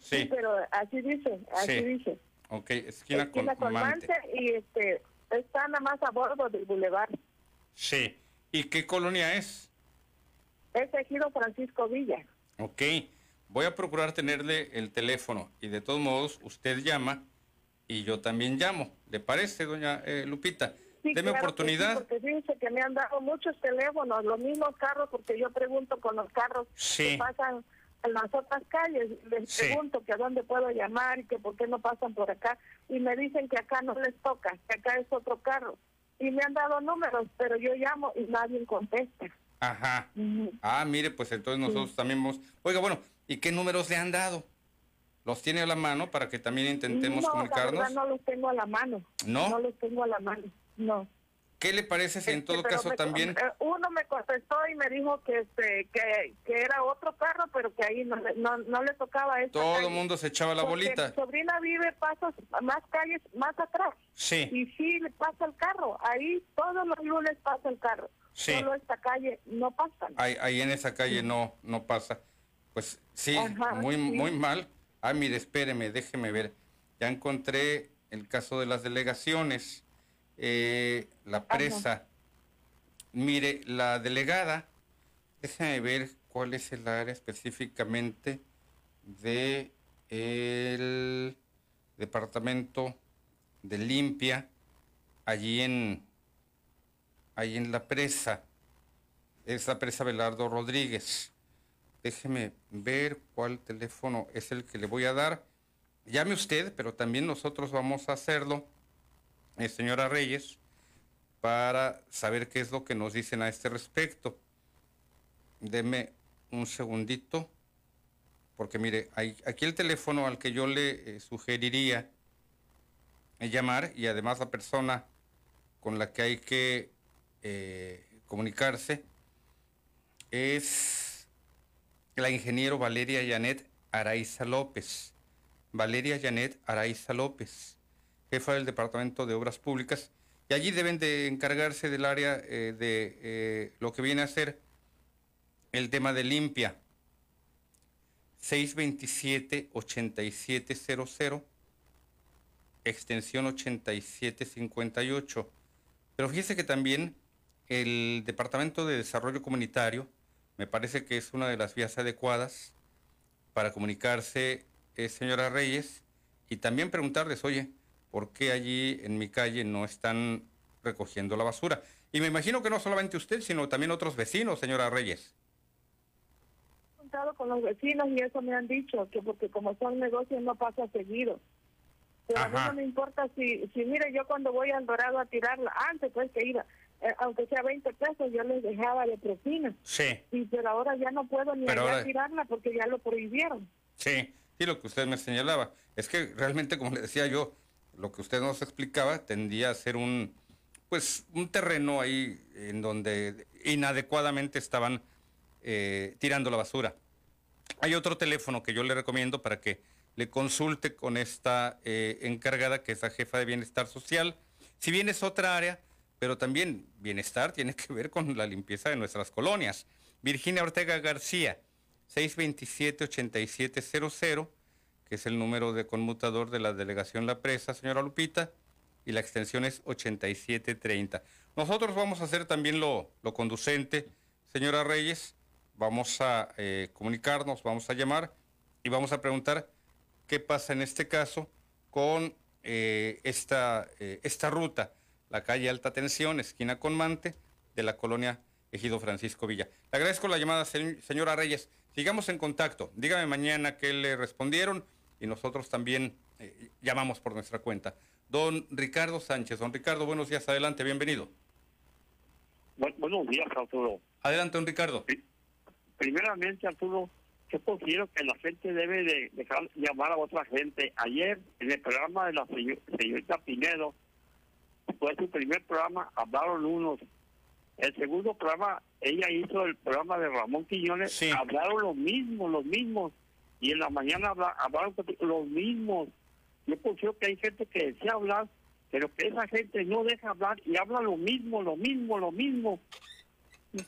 Sí. pero así dice, así Sí. dice. Ok, esquina, esquina con, con Mante. Mante y este está nada más a bordo del bulevar. Sí. ¿Y qué colonia es? Es ejido Francisco Villa. Ok. Voy a procurar tenerle el teléfono y de todos modos usted llama y yo también llamo. ¿Le parece, doña eh, Lupita? Sí, Deme claro que oportunidad. sí, porque fíjense que me han dado muchos teléfonos, los mismos carros, porque yo pregunto con los carros Sí. que pasan en las otras calles, les pregunto que a dónde puedo llamar y que por qué no pasan por acá, y me dicen que acá no les toca, que acá es otro carro. Y me han dado números, pero yo llamo y nadie contesta. Ajá. Ah, mire, pues entonces nosotros también vamos... Oiga, bueno, ¿y qué números le han dado? ¿Los tiene a la mano para que también intentemos no, La comunicarnos? verdad no los tengo a la mano. ¿No? No los tengo a la mano. No. ¿Qué le parece si en Este, todo caso me- también... eh, Uno me contestó y me dijo que este que, que era otro carro, pero que ahí no, le- no, no le tocaba esta Todo el mundo se echaba la bolita? Mi sobrina vive pasos más calles más atrás. Sí. Y sí le pasa el carro. Ahí todos los lunes pasa el carro. Sí. Solo esta calle no pasan. Ahí, ahí en esa calle no, no pasa. Pues sí, Ajá, muy, sí. muy mal. Ah, mire, espéreme, déjeme ver. Ya encontré el caso de las delegaciones. Eh, la presa. Mire, la delegada, déjeme ver cuál es el área específicamente de el departamento de limpia allí en allí en la presa es la presa Belardo Rodríguez. Déjeme ver cuál teléfono es el que le voy a dar. Llame usted, pero también nosotros vamos a hacerlo, eh, señora Reyes, para saber qué es lo que nos dicen a este respecto. Deme un segundito, porque mire, aquí el teléfono al que yo le eh, sugeriría eh, llamar y además la persona con la que hay que comunicarse es la ingeniero Valeria Janet Araiza López. Valeria Janet Araiza López, jefa del Departamento de Obras Públicas. Y allí deben de encargarse del área eh, de eh, lo que viene a ser el tema de limpia. 627-8700, extensión 8758. Pero fíjese que también el Departamento de Desarrollo Comunitario me parece que es una de las vías adecuadas para comunicarse, eh, señora Reyes, y también preguntarles, oye, ¿por qué allí en mi calle no están recogiendo la basura? Y me imagino que no solamente usted, sino también otros vecinos, señora Reyes. He contado con los vecinos y eso me han dicho, que porque como son negocios no pasa seguido. Pero a mí no me importa si, si mire, yo cuando voy al Dorado a tirarla, antes pues que iba, eh, aunque sea 20 pesos, yo les dejaba de propina. Sí, Y pero ahora ya no puedo ni allá ahora- tirarla porque ya lo prohibieron. sí, sí, lo que usted me señalaba. Es que realmente, como le decía yo, lo que usted nos explicaba tendía a ser un, pues, un terreno ahí en donde inadecuadamente estaban eh, tirando la basura. Hay otro teléfono que yo le recomiendo para que le consulte con esta eh, encargada, que es la jefa de bienestar social. Si bien es otra área, pero también bienestar tiene que ver con la limpieza de nuestras colonias. Virginia Ortega García, 627-8700, que es el número de conmutador de la delegación La Presa, señora Lupita, y la extensión es 8730. Nosotros vamos a hacer también lo, lo conducente, señora Reyes, vamos a eh, comunicarnos, vamos a llamar y vamos a preguntar qué pasa en este caso con eh, esta, eh, esta ruta, la calle Alta Tensión, esquina con Mante, de la colonia Ejido Francisco Villa. Le agradezco la llamada, se- señora Reyes. Sigamos en contacto. Dígame mañana qué le respondieron y nosotros también eh, llamamos por nuestra cuenta. Don Ricardo Sánchez. Don Ricardo, buenos días. Adelante, bienvenido. Bu- buenos días, Arturo. Adelante, don Ricardo. Primeramente, Arturo, yo considero que la gente debe de dejar llamar a otra gente. Ayer, en el programa de la señor- señorita Pinedo, fue su primer programa, hablaron unos el segundo programa, ella hizo el programa de Ramón Quiñones, hablaron lo mismo, los mismos, y en la mañana hablaron los mismos. Yo considero que hay gente que desea hablar, pero que esa gente no deja hablar y habla lo mismo, lo mismo, lo mismo.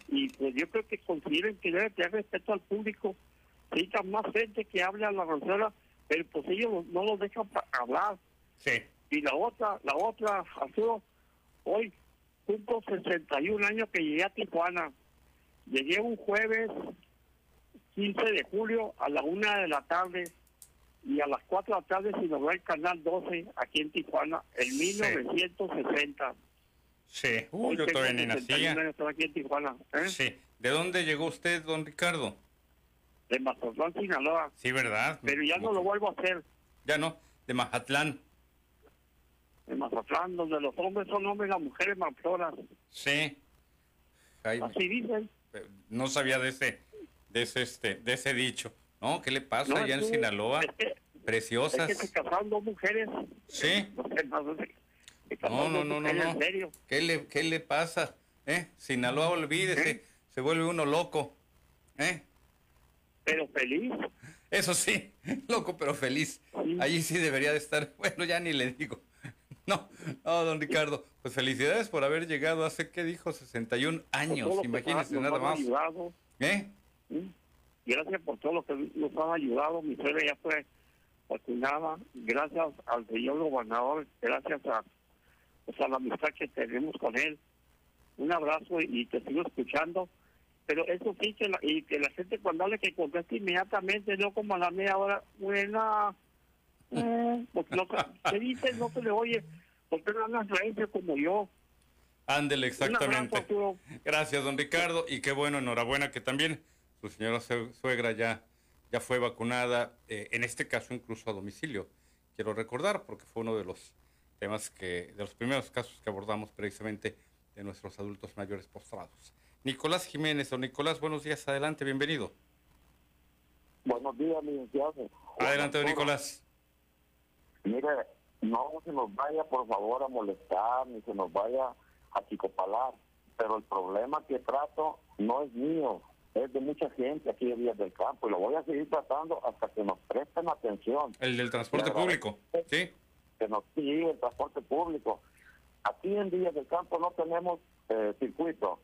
Y pues yo creo que consideren que debe tener respeto al público. Necesitan más gente que hable a la rosera, pero pues ellos no los dejan hablar. Sí. Y la otra, la otra, Arturo, hoy cumplo 61 años que llegué a Tijuana. Llegué un jueves 15 de julio a la una de la tarde y a las 4 de la tarde se logró el canal 12 aquí en Tijuana en 1960. Sí, yo todavía ni nacía. Aquí en Tijuana. ¿eh? Sí. ¿De dónde llegó usted, don Ricardo? De Mazatlán, Sinaloa. Sí, ¿verdad? Pero ya no lo vuelvo a hacer. Ya no, de Mazatlán en Mazatlán, donde los hombres son hombres las mujeres floras. Sí. Así dicen. No sabía de ese, de ese, este, de ese dicho. ¿No? ¿Qué le pasa allá en Sinaloa? Preciosas. Es que se casaron dos mujeres. Sí. No, no, no, no, no. ¿Qué le, ¿Qué le pasa? ¿Eh? Sinaloa, olvídese. ¿Eh? Se vuelve uno loco. ¿Eh? Pero feliz. Eso sí, loco pero feliz. Allí sí debería de estar. Bueno, ya ni le digo. No, no, don Ricardo, pues felicidades por haber llegado hace, ¿qué dijo? 61 años, imagínese nada más. ¿Eh? Gracias por todo lo que nos han ayudado. Mi suegra ya fue vacunada. Gracias al señor gobernador, gracias a, pues, a la amistad que tenemos con él. Un abrazo y, te sigo escuchando. Pero eso sí, que la, y que la gente cuando hable que conteste inmediatamente, no como a la media hora, buena eh, porque no se dice, no se le oye, porque no hablan como yo. Ándele, exactamente. Gracias, don Ricardo, y qué bueno, enhorabuena que también su señora suegra ya, ya fue vacunada, eh, en este caso incluso a domicilio. Quiero recordar, porque fue uno de los temas que, de los primeros casos que abordamos precisamente de nuestros adultos mayores postrados. Nicolás Jiménez, don Nicolás, buenos días, adelante, bienvenido. Buenos días, licenciado. Adelante, don Nicolás. Mire, no se nos vaya por favor a molestar, ni se nos vaya a chicopalar, pero el problema que trato no es mío, es de mucha gente aquí de Días del Campo y lo voy a seguir tratando hasta que nos presten atención. El del transporte público, ¿sí? Que nos siga el transporte público. Aquí en Días del Campo no tenemos eh, circuito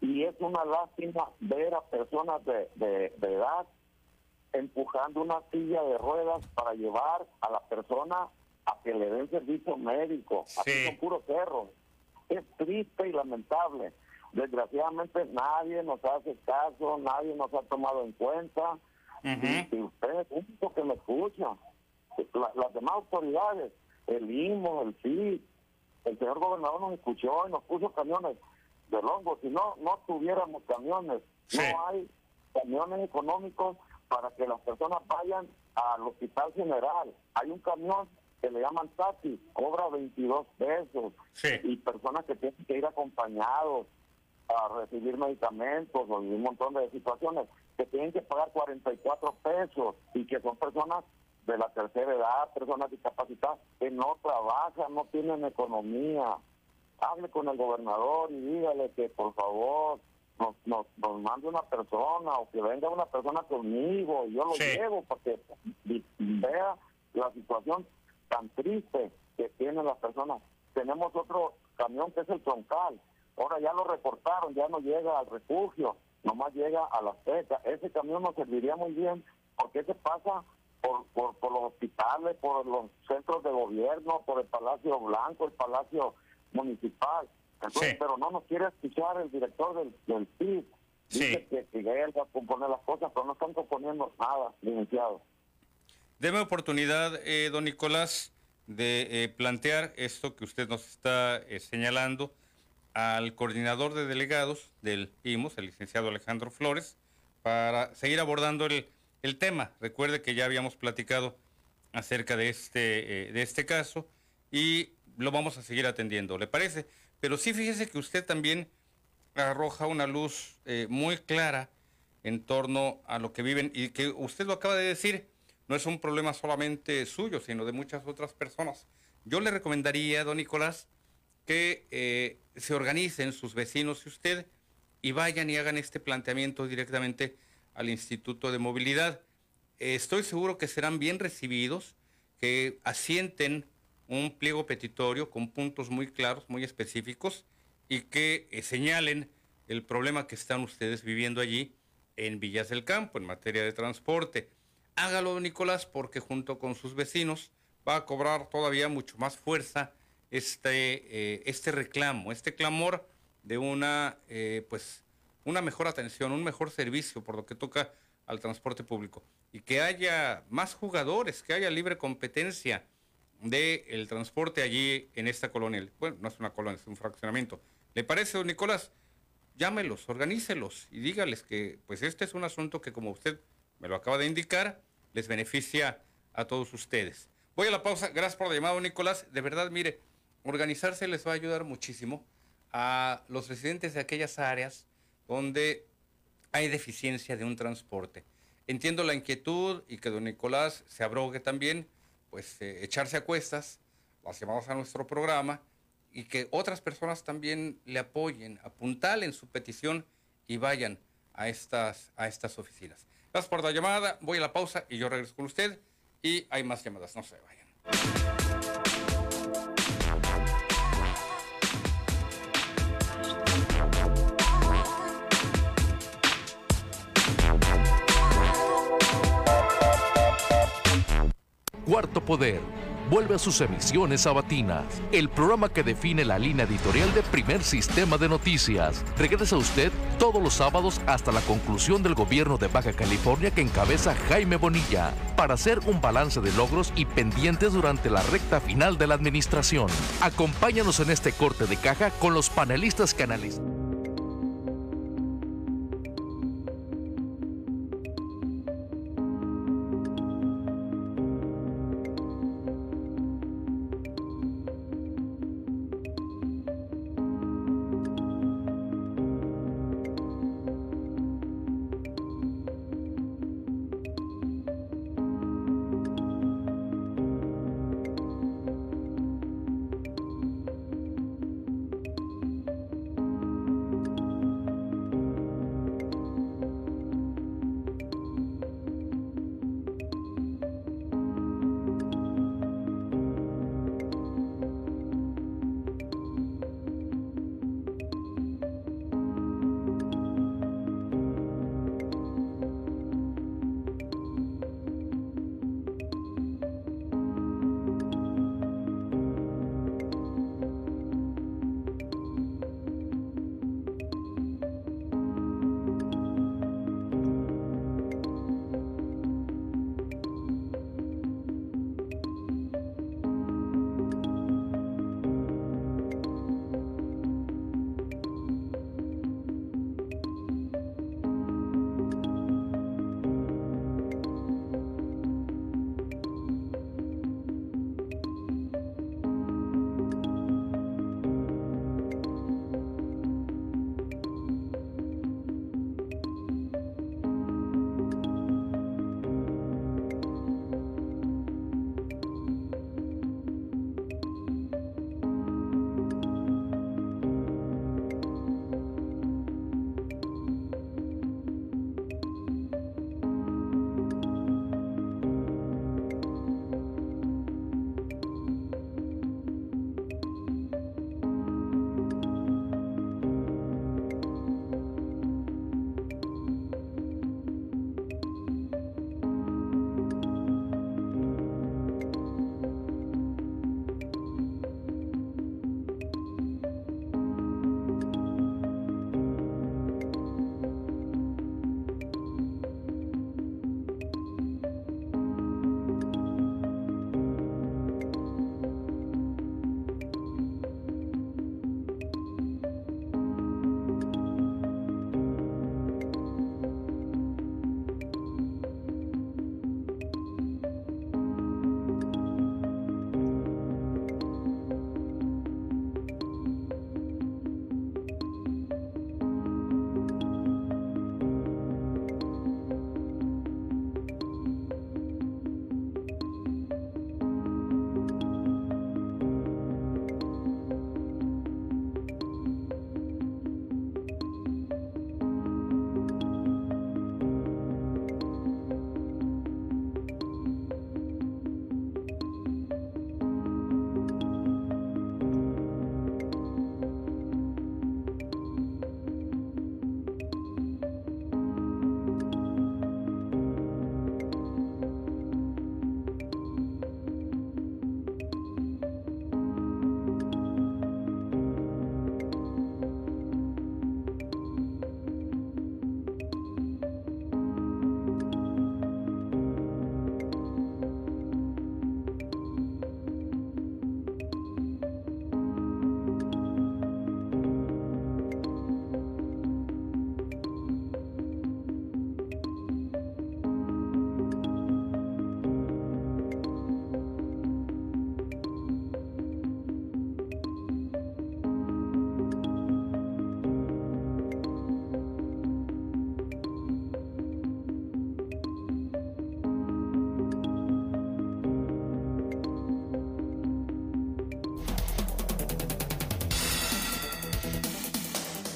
y es una lástima ver a personas de, de edad empujando una silla de ruedas para llevar a la persona a que le den servicio médico. Sí. Aquí son puros cerros. Es triste y lamentable. Desgraciadamente nadie nos hace caso, nadie nos ha tomado en cuenta. Y, ustedes, único que me escuchan, las demás autoridades, el IMO, el FID, el señor gobernador nos escuchó y nos puso camiones de longo. Si no, no tuviéramos camiones, no hay camiones económicos para que las personas vayan al hospital general. Hay un camión que le llaman taxi, cobra 22 pesos. Y personas que tienen que ir acompañados a recibir medicamentos o un montón de situaciones que tienen que pagar 44 pesos y que son personas de la tercera edad, personas discapacitadas que no trabajan, no tienen economía. Hable con el gobernador y dígale que por favor nos, nos, nos mande una persona o que venga una persona conmigo y yo lo llevo para que vea la situación tan triste que tienen las personas. Tenemos otro camión que es el troncal. Ahora ya lo reportaron, ya no llega al refugio, nomás llega a la seca. Ese camión nos serviría muy bien porque se pasa por, por, por los hospitales, por los centros de gobierno, por el Palacio Blanco, el Palacio Municipal pero no nos quiere escuchar el director del, del PIB. Dice que, que él va a componer las cosas, pero no están componiendo nada, licenciado. Deme oportunidad, eh, don Nicolás, de eh, plantear esto que usted nos está eh, señalando al coordinador de delegados del IMOS, el licenciado Alejandro Flores, para seguir abordando el, el tema. Recuerde que ya habíamos platicado acerca de este, de este caso y lo vamos a seguir atendiendo. ¿Le parece? Pero sí fíjese que usted también arroja una luz eh, muy clara en torno a lo que viven y que usted lo acaba de decir, no es un problema solamente suyo, sino de muchas otras personas. Yo le recomendaría, don Nicolás, que eh, se organicen sus vecinos y usted y vayan y hagan este planteamiento directamente al Instituto de Movilidad. estoy seguro que serán bien recibidos, que asienten un pliego petitorio con puntos muy claros, muy específicos y que eh, señalen el problema que están ustedes viviendo allí en Villas del Campo en materia de transporte. Hágalo, Nicolás, porque junto con sus vecinos va a cobrar todavía mucho más fuerza este, eh, este reclamo, este clamor de una, eh, pues, una mejor atención, un mejor servicio por lo que toca al transporte público. Y que haya más jugadores, que haya libre competencia del transporte allí en esta colonia. Bueno, no es una colonia, es un fraccionamiento. ¿Le parece, don Nicolás? Llámelos, organícelos y dígales que pues este es un asunto que como usted me lo acaba de indicar, les beneficia a todos ustedes. Voy a la pausa. Gracias por la llamada, Nicolás. De verdad, mire, organizarse les va a ayudar muchísimo a los residentes de aquellas áreas donde hay deficiencia de un transporte. Entiendo la inquietud y que don Nicolás se abrogue también, pues eh, echarse a cuestas, las llamamos a nuestro programa y que otras personas también le apoyen, apuntalen su petición y vayan a estas, a estas oficinas. Gracias por la llamada, voy a la pausa y yo regreso con usted y hay más llamadas, no se vayan. Cuarto Poder vuelve a sus emisiones sabatinas, el programa que define la línea editorial de Primer Sistema de Noticias. Regresa usted todos los sábados hasta la conclusión del gobierno de Baja California que encabeza Jaime Bonilla, para hacer un balance de logros y pendientes durante la recta final de la administración. Acompáñanos en este corte de caja con los panelistas que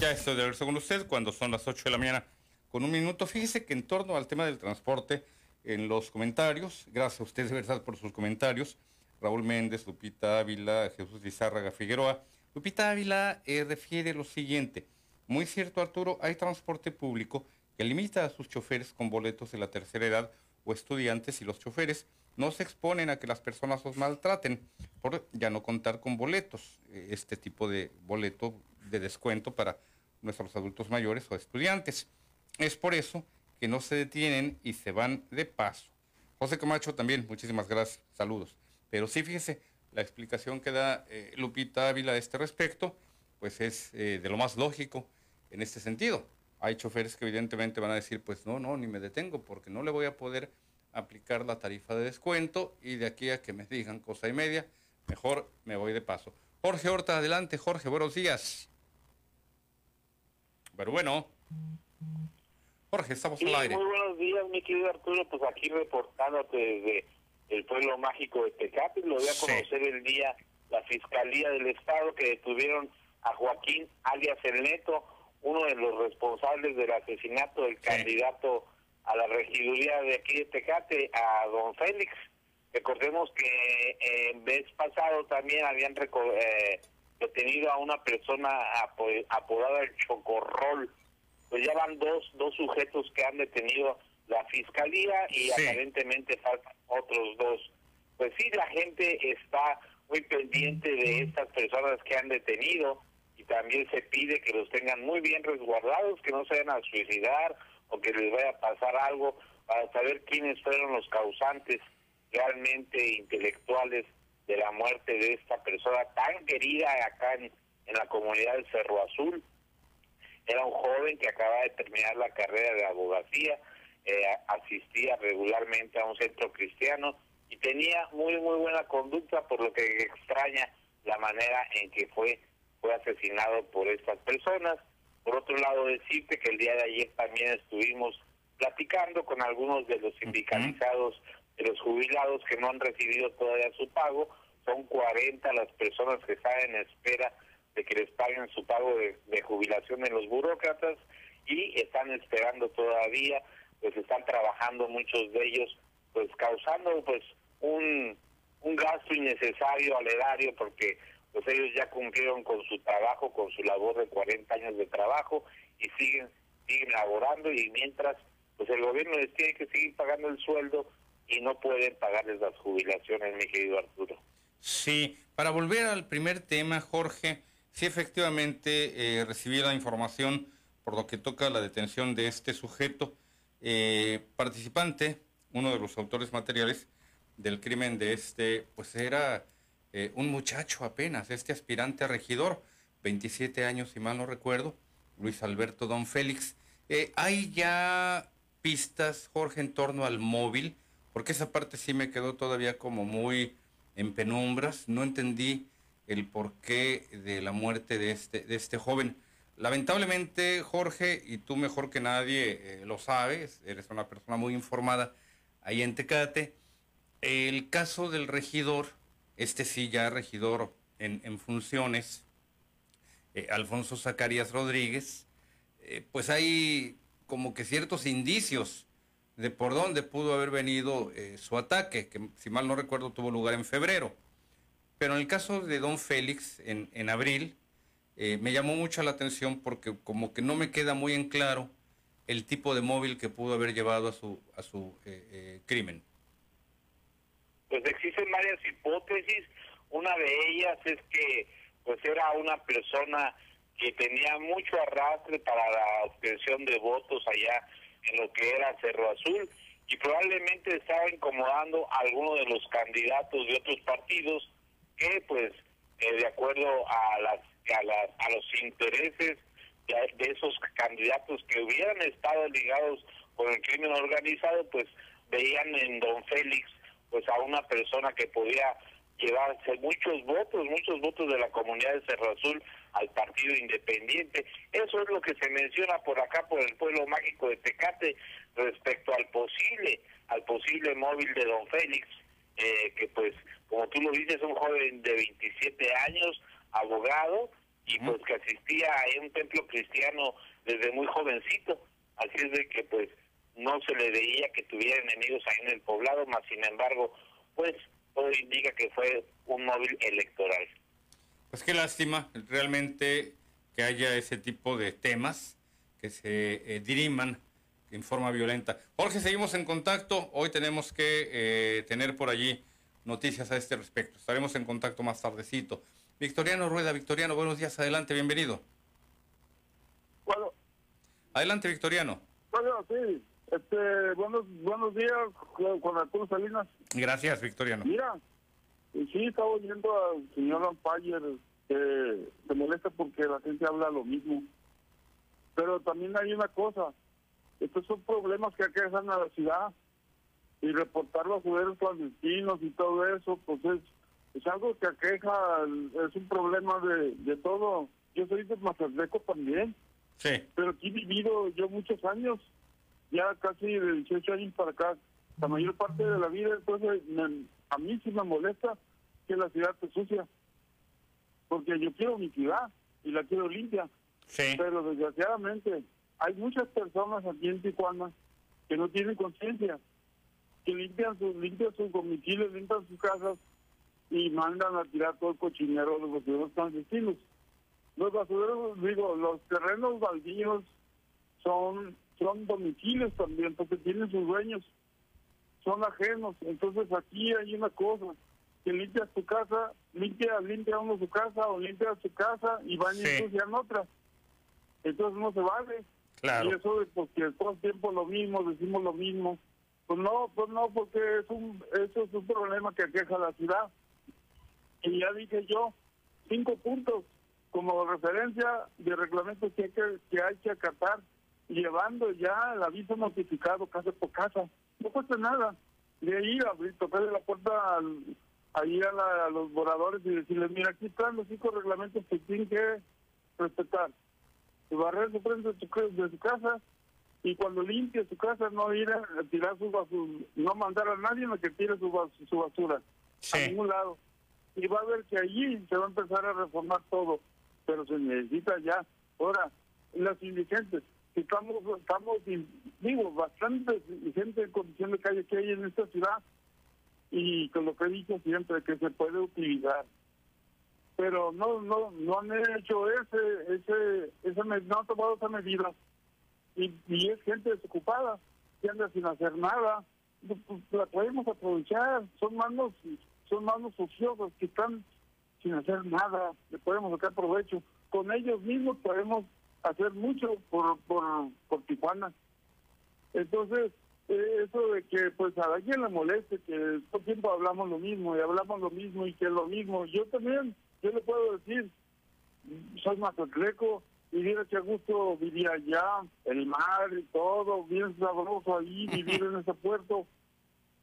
Ya estoy de ver con usted cuando son las 8 de la mañana con un minuto. Fíjese que en torno al tema del transporte, en los comentarios, gracias a usted de verdad por sus comentarios, Raúl Méndez, Lupita Ávila, Jesús Lizárraga Figueroa. Lupita Ávila eh, refiere lo siguiente. Muy cierto, Arturo, hay transporte público que limita a sus choferes con boletos de la tercera edad o estudiantes y los choferes no se exponen a que las personas los maltraten por ya no contar con boletos, eh, este tipo de boleto de descuento para nuestros adultos mayores o estudiantes. Es por eso que no se detienen y se van de paso. José Camacho también, muchísimas gracias, saludos. Pero sí, fíjese, la explicación que da eh, Lupita Ávila a este respecto, pues es eh, de lo más lógico en este sentido. Hay choferes que evidentemente van a decir, pues no, no, ni me detengo porque no le voy a poder aplicar la tarifa de descuento y de aquí a que me digan cosa y media, mejor me voy de paso. Jorge Horta, adelante, Jorge, buenos días. Pero bueno, Jorge, estamos al aire. Muy buenos días, mi querido Arturo, pues aquí reportándote desde el pueblo mágico de Tecate, lo voy a conocer el día la Fiscalía del Estado que detuvieron a Joaquín alias El Neto, uno de los responsables del asesinato del candidato a la regiduría de aquí de Tecate, a don Félix. Recordemos que eh, en vez pasado también habían eh, detenido a una persona apodada el Chocorrol. Pues ya van dos, dos sujetos que han detenido la fiscalía y aparentemente faltan otros dos. Pues sí, la gente está muy pendiente de estas personas que han detenido y también se pide que los tengan muy bien resguardados, que no se vayan a suicidar o que les vaya a pasar algo para saber quiénes fueron los causantes realmente intelectuales de la muerte de esta persona tan querida acá en, la comunidad del Cerro Azul. Era un joven que acababa de terminar la carrera de abogacía, eh, asistía regularmente a un centro cristiano y tenía muy muy buena conducta, por lo que extraña la manera en que fue fue asesinado por estas personas. Por otro lado, decirte que el día de ayer también estuvimos platicando con algunos de los sindicalizados, de los jubilados que no han recibido todavía su pago. Son 40 las personas que están en espera de que les paguen su pago de, jubilación en los burócratas y están esperando todavía, pues están trabajando muchos de ellos, pues causando pues un, un gasto innecesario al erario porque pues ellos ya cumplieron con su trabajo, con su labor de 40 años de trabajo y siguen siguen laborando y mientras pues el gobierno les tiene que seguir pagando el sueldo y no pueden pagarles las jubilaciones, mi querido Arturo. Sí, para volver al primer tema, Jorge, sí efectivamente eh, recibí la información por lo que toca la detención de este sujeto eh, participante, uno de los autores materiales del crimen de este, pues era eh, un muchacho apenas, este aspirante a regidor, 27 años si mal no recuerdo, Luis Alberto Don Félix. ¿Hay ya pistas, Jorge, en torno al móvil? Porque esa parte sí me quedó todavía como muy en penumbras. No entendí el porqué de la muerte de este, de este joven. Lamentablemente, Jorge, y tú mejor que nadie eh, lo sabes, eres una persona muy informada ahí en Tecate, el caso del regidor este sí ya regidor en, funciones, eh, Alfonso Zacarías Rodríguez, eh, pues hay como que ciertos indicios de por dónde pudo haber venido eh, su ataque, que si mal no recuerdo tuvo lugar en febrero. Pero en el caso de don Félix, en, en abril, me llamó mucho la atención porque como que no me queda muy en claro el tipo de móvil que pudo haber llevado a su, a su crimen pues existen varias hipótesis. Una de ellas es que pues era una persona que tenía mucho arrastre para la obtención de votos allá en lo que era Cerro Azul y probablemente estaba incomodando a alguno de los candidatos de otros partidos que pues eh, de acuerdo a las a, las, a los intereses de, de esos candidatos que hubieran estado ligados con el crimen organizado pues veían en don Félix pues a una persona que podía llevarse muchos votos, muchos votos de la comunidad de Cerro Azul al partido independiente. Eso es lo que se menciona por acá, por el pueblo mágico de Tecate, respecto al posible, al posible móvil de don Félix, eh, que pues, como tú lo dices, es un joven de 27 años, abogado, y pues que asistía a un templo cristiano desde muy jovencito. Así es de que pues no se le veía que tuviera enemigos ahí en el poblado, más sin embargo, pues todo indica que fue un móvil electoral. Pues qué lástima realmente que haya ese tipo de temas que se eh, diriman en forma violenta. Jorge, seguimos en contacto. Hoy tenemos que eh, tener por allí noticias a este respecto. Estaremos en contacto más tardecito. Victoriano Rueda, Victoriano, buenos días, adelante, bienvenido. Bueno. Adelante, Victoriano. Bueno, sí, este, buenos, buenos días, con Arturo Salinas. Gracias, Victoriano. Mira, sí, estaba oyendo al señor Ampayer que se molesta porque la gente habla lo mismo. Pero también hay una cosa, estos son problemas que aquejan a la ciudad y reportar los juguetes clandestinos y todo eso, pues es, es algo que aqueja, es un problema de, de todo. Yo soy de Mazatleco también. Sí. Pero aquí he vivido yo muchos años, ya casi de 18 años para acá, la mayor parte de la vida, entonces a mí sí me molesta que la ciudad esté sucia, porque yo quiero mi ciudad y la quiero limpia, sí. pero desgraciadamente hay muchas personas aquí en Tijuana que no tienen conciencia, que limpian sus, limpian sus domicilios, limpian sus casas y mandan a tirar todo el cochinero de los basureros clandestinos. Los basureros, digo, los terrenos baldíos son, son domicilios también, porque tienen sus dueños, son ajenos. Entonces aquí hay una cosa, que limpias tu casa, limpia, limpia uno su casa o limpia su casa y van y ensucian otra. Entonces no se vale. Claro. Y eso de porque todo el tiempo lo mismo, decimos lo mismo. Pues no, pues no, porque es un, eso es un problema que aqueja a la ciudad. Y ya dije yo, cinco puntos como referencia de reglamentos que hay que, que, hay que acatar, llevando ya el aviso notificado casa por casa. No cuesta nada. De ahí abrir, tocarle la puerta al, ahí a, la, a los moradores y decirles, mira, aquí están los cinco reglamentos que tienen que respetar. Y barrer su frente de su, de su casa y cuando limpie su casa no ir a tirar su basura, no mandar a nadie a que tire su, bas, su basura sí. a ningún lado. Y va a ver que allí se va a empezar a reformar todo, pero se necesita ya. Ahora, las indigentes, que estamos, estamos digo, bastante gente en condición de calle que hay en esta ciudad, y con lo que dicho siempre, que se puede utilizar. Pero no no no han hecho ese, ese, ese no han tomado esa medida. Y, y es gente desocupada, que anda sin hacer nada. La podemos aprovechar, son manos, son manos ociosas que están sin hacer nada, le podemos sacar provecho. Con ellos mismos podemos hacer mucho por, por, por Tijuana. Entonces, eso de que pues a alguien le moleste, que todo tiempo hablamos lo mismo y hablamos lo mismo y que es lo mismo. Yo también, yo le puedo decir, soy mazatleco y mira qué gusto vivir allá, el mar y todo, bien sabroso ahí, vivir en ese puerto.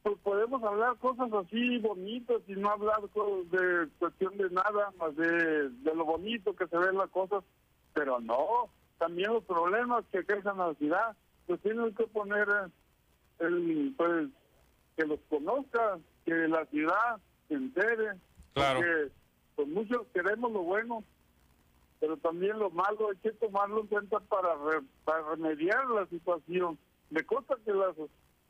Pues podemos hablar cosas así bonitas y no hablar de cuestión de nada, más de, de lo bonito que se ven las cosas, pero no, también los problemas que quejan a la ciudad, pues tienen que poner el, pues que los conozca, que la ciudad se entere, claro. porque pues muchos queremos lo bueno, pero también lo malo hay que tomarlo en cuenta para, re, para remediar la situación. Me consta que, las,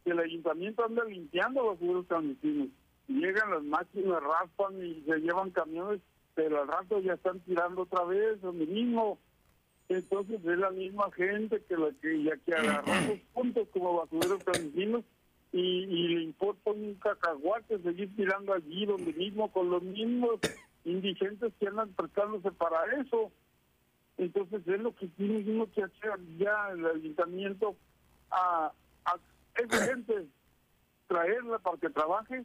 que el ayuntamiento anda limpiando los seguros clandestinos. Llegan las máquinas, raspan y se llevan camiones, pero al rato ya están tirando otra vez donde mismo. Entonces es la misma gente que la que ya que agarramos puntos como basureros clandestinos y, y le importa un cacahuate seguir tirando allí donde mismo con los mismos indigentes que andan prestándose para eso. Entonces es lo que tiene que hacer ya el ayuntamiento a, a esa gente, traerla para que trabaje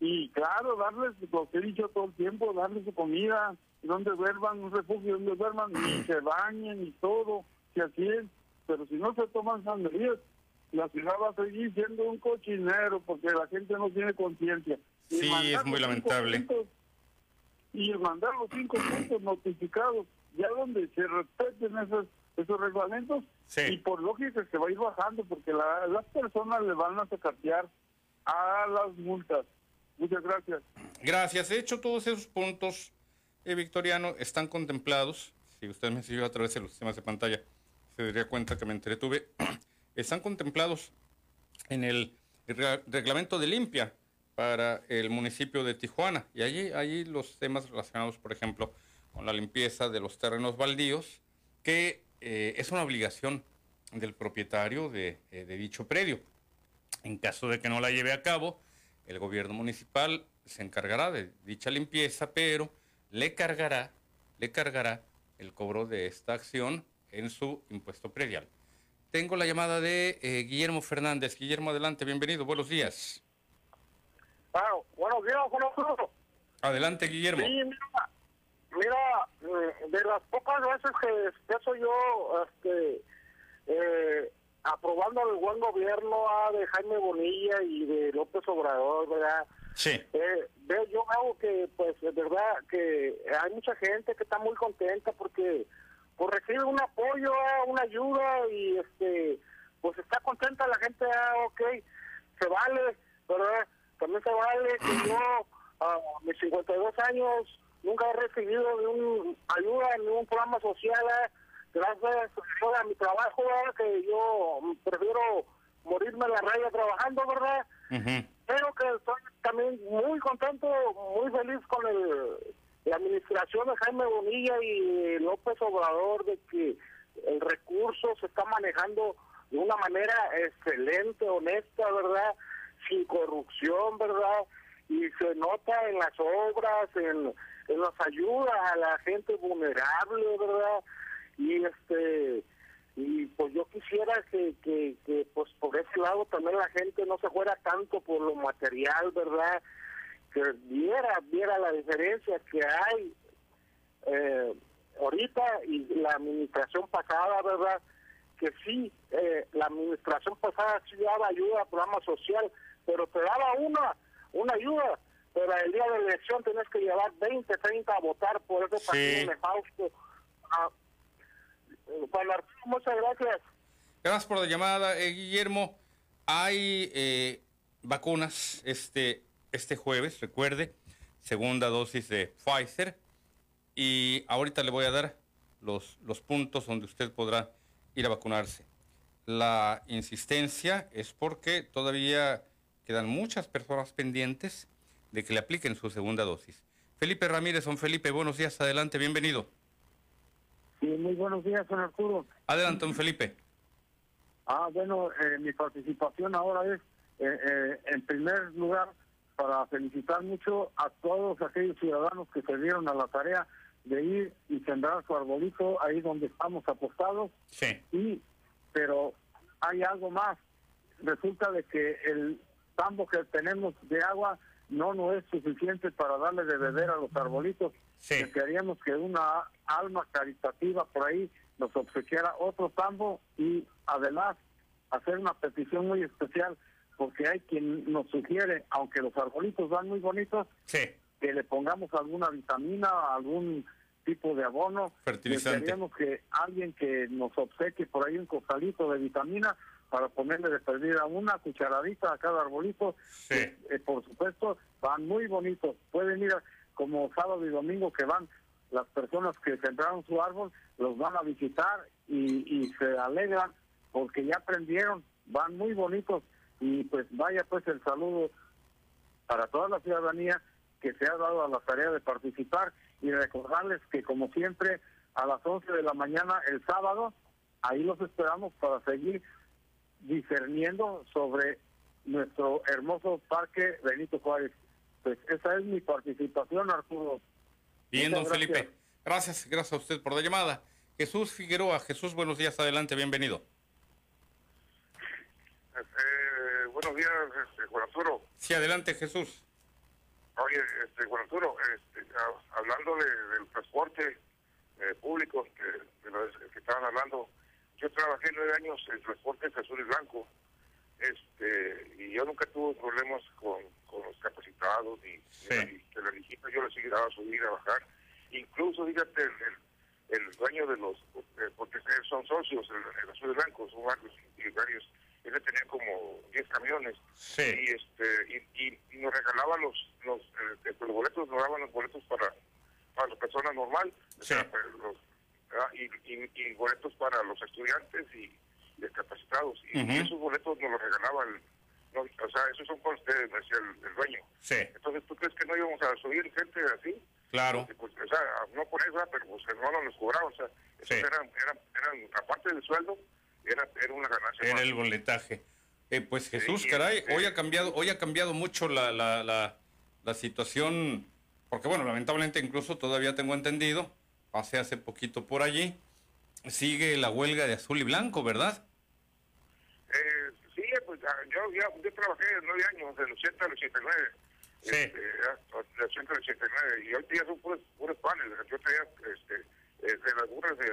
y claro, darles lo que he dicho todo el tiempo, darles su comida, donde duerman, un refugio donde duerman, y se bañen y todo, que así es. Pero si no se toman esas medidas, la ciudad va a seguir siendo un cochinero porque la gente no tiene conciencia. Sí, es muy lamentable. Puntos, y mandar los cinco puntos notificados, ya donde se respeten esos, esos reglamentos, sí. y por lógica se va a ir bajando porque la, las personas le van a sacatear a las multas. Muchas gracias. Gracias. De hecho, todos esos puntos, Victoriano, están contemplados si usted me siguió a través de los sistemas de pantalla, se daría cuenta que me entretuve, están contemplados en el reglamento de limpia para el municipio de Tijuana. Y allí, allí los temas relacionados, por ejemplo, con la limpieza de los terrenos baldíos, que eh, es una obligación del propietario eh, de dicho predio. En caso de que no la lleve a cabo, el gobierno municipal se encargará de dicha limpieza, pero le cargará, le cargará el cobro de esta acción en su impuesto predial. Tengo la llamada de eh, Guillermo Fernández. Guillermo, adelante, bienvenido, buenos días. Ah, buenos días, buenos días. Adelante, Guillermo. Sí, mira, mira, mm, de las pocas veces que expreso yo, este, eh, aprobando el buen gobierno ah, de Jaime Bonilla y de López Obrador, ¿verdad? Sí. Eh, veo yo algo que, pues, de verdad, que hay mucha gente que está muy contenta porque pues recibe un apoyo, una ayuda y, este, pues está contenta la gente, ah, ok, se vale, ¿verdad? También se vale que yo, a mis 52 años, nunca he recibido ni un ayuda en ningún programa social, ah, gracias a mi trabajo, ¿verdad? que yo prefiero morirme en la raya trabajando, ¿verdad? Pero que estoy también muy contento, muy feliz con el, la administración de Jaime Bonilla y López Obrador de que el recurso se está manejando de una manera excelente, honesta, ¿verdad? Sin corrupción, ¿verdad? Y se nota en las obras, en, en las ayudas a la gente vulnerable, ¿verdad? Y este y pues yo quisiera que, que, que pues por ese lado también la gente no se fuera tanto por lo material, ¿verdad? Que viera, viera la diferencia que hay eh, ahorita y la administración pasada, ¿verdad? Que sí, eh, la administración pasada sí daba ayuda al programa social, pero te daba una, una ayuda, pero el día de la elección tenés que llevar 20, 30 a votar por ese partido nefasto. Ah, Juan Arturo, muchas gracias. Gracias por la llamada, eh, Guillermo. Hay eh, vacunas este, este jueves, recuerde, segunda dosis de Pfizer. Y ahorita le voy a dar los, los puntos donde usted podrá ir a vacunarse. La insistencia es porque todavía quedan muchas personas pendientes de que le apliquen su segunda dosis. Felipe Ramírez, don Felipe, buenos días, adelante, bienvenido. Sí, muy buenos días, don Arturo. Adelante, don Felipe. Ah, bueno, eh, mi participación ahora es, eh, eh, en primer lugar, para felicitar mucho a todos aquellos ciudadanos que se dieron a la tarea de ir y sembrar su arbolito ahí donde estamos apostados. Sí. Y, pero hay algo más. Resulta de que el tambo que tenemos de agua no no es suficiente para darle de beber a los arbolitos. Sí. Queríamos que una alma caritativa por ahí nos obsequiara otro tambo y además hacer una petición muy especial porque hay quien nos sugiere, aunque los arbolitos van muy bonitos, Sí. que le pongamos alguna vitamina, algún tipo de abono. Fertilizante. Queríamos que alguien que nos obsequie por ahí un costalito de vitamina para ponerle de perdida una cucharadita a cada arbolito. Sí. Eh, por supuesto, van muy bonitos. Pueden ir a- como sábado y domingo que van las personas que sembraron su árbol, los van a visitar y, y se alegran porque ya aprendieron, van muy bonitos y pues vaya pues el saludo para toda la ciudadanía que se ha dado a la tarea de participar y recordarles que como siempre a las 11 de la mañana el sábado ahí los esperamos para seguir discerniendo sobre nuestro hermoso parque Benito Juárez. Pues esa es mi participación, Arturo. Bien, Muchas don Felipe. gracias. Gracias, a usted por la llamada. Jesús Figueroa, Jesús, buenos días, adelante, bienvenido. Eh, buenos días, este, Juan Arturo. Sí, adelante, Jesús. Oye, este, Juan Arturo, este, hablando de- del transporte eh, público que, de lo que estaban hablando, yo trabajé nueve años en transporte azul y blanco, este, y yo nunca tuve problemas con, con los capacitados ni, ni que la viejita yo les ayudaba a subir a bajar. Incluso, fíjate, el, el, dueño de los, eh, porque son socios, el, el azul y blanco, son varios, y varios, él tenía como 10 camiones Sí. y este y, y- y nos regalaban los los, eh, los boletos nos daban los boletos para para la persona normal o sea, los y, y boletos para los estudiantes y discapacitados. Y esos boletos nos los regalaba el, no, o sea, esos son para ustedes, me decía el, el dueño. Sí, Entonces, ¿tú crees que no íbamos a subir gente así? claro. Pues, o sea, no por eso, ¿verdad? pero pues no nos cobraban, o sea, Sí. eran, eran, eran, aparte del sueldo, era, era una ganancia. Era más. el boletaje. Eh, pues Jesús, Sí, caray, este- hoy ha cambiado, hoy ha cambiado mucho la, la, la, la situación, porque bueno, lamentablemente incluso todavía tengo entendido, pasé hace poquito por allí, sigue la huelga de azul y blanco, ¿verdad? Eh, sí, pues ah, yo, ya, yo trabajé nueve años, del 80 al 89. Sí. Este, ya, del 80 al 89. Y hoy día son puros, puros panes. Yo traía este, eh, de las burras de,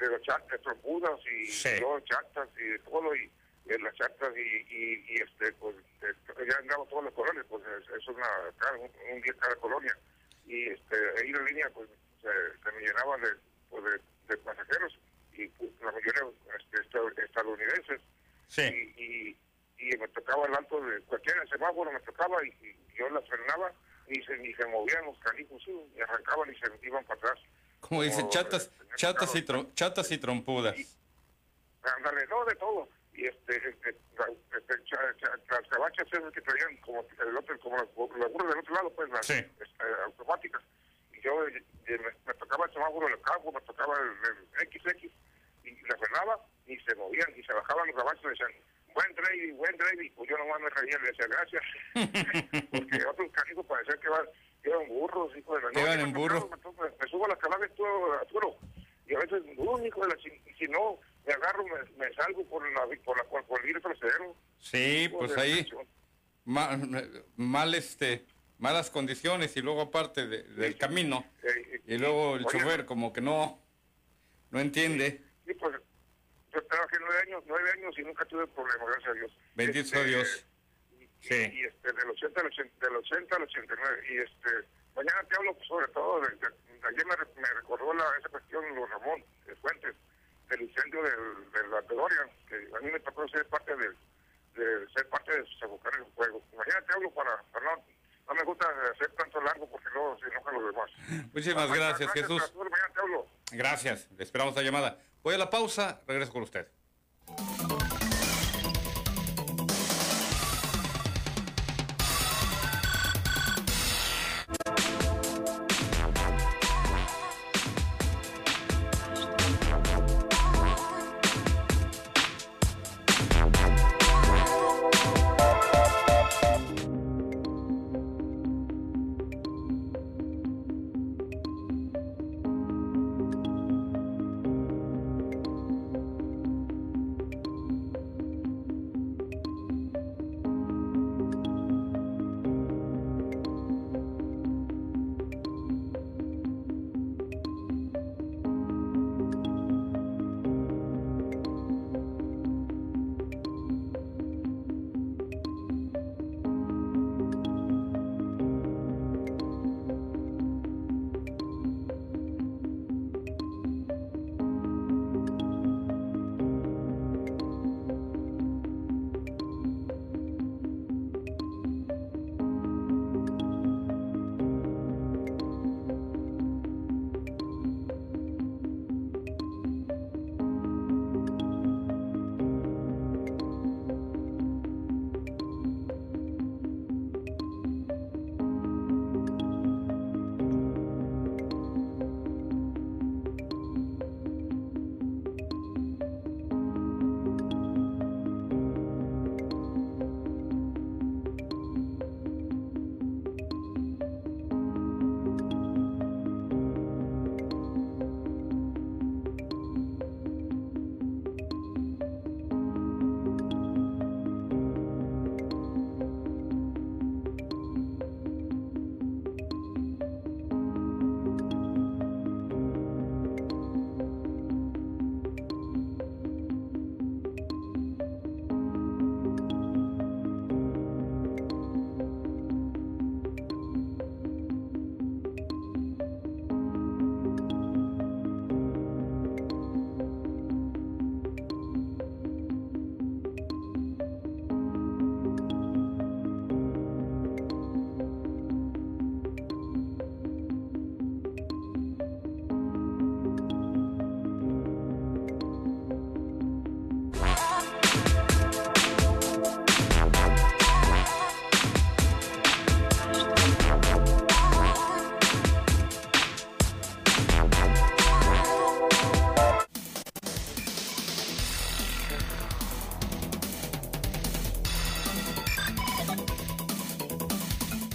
de las chatas, trompudas y Sí. yo chatas y de todo. Y, y las chatas y, y, y, este, pues ya andaba todas las colonias, pues es, es una, cada, un, un día cada colonia. Y este, ahí la línea, pues se, se me llenaba de, pues, de, de pasajeros y pues, la mayoría este, esta- estadounidenses Sí. y, y, y me tocaba el alto de cualquier semáforo me tocaba y, y yo las frenaba ni se ni se movían los canijos y arrancaban y se iban para atrás Como dice, Oh, chatas, este, chatas y, claro. tro- chatas y trompudas. ándale no de todo y este, este, la- este, cha- cha- las cabachas esas que traían como el otro como las, las burras del otro lado pues las Sí. este, automáticas y yo eh, eh, me, me tocaba el semáforo del campo me tocaba el, el XX y la frenaba y se movían y se bajaban los cabachos y decían buen driving, buen driving pues yo nomás me reía le decía gracias porque otros canijos parecían que van burros hijo de la en me subo a las calabres todo Arturo y a veces un hijo de la si no me agarro me, me salgo por la por la por, por el trasero. Sí, pues ahí, chingada. ma- mal, este, malas condiciones y luego aparte de- del camino. Eh, Y luego el oye, chofer como que no, no entiende. Sí, pues yo trabajé nueve años, nueve años y nunca tuve problemas, gracias a Dios. Bendito sea Este, Dios. Y, Sí. y, este, del 80 al 80, del 80 al 89. Y este, mañana te hablo pues, sobre todo, de, ayer me, me recordó la, esa cuestión, Luis Ramón de Fuentes, del incendio del, de la Pedoria, que a mí me tocó ser parte de, de ser parte de sofocar el fuego. Mañana te hablo para, para no, no me gusta hacer tanto largo porque luego se enojan los demás. Muchísimas gracias, Jesús. Mañana te hablo. Gracias, le esperamos la llamada. Voy a la pausa, regreso con usted.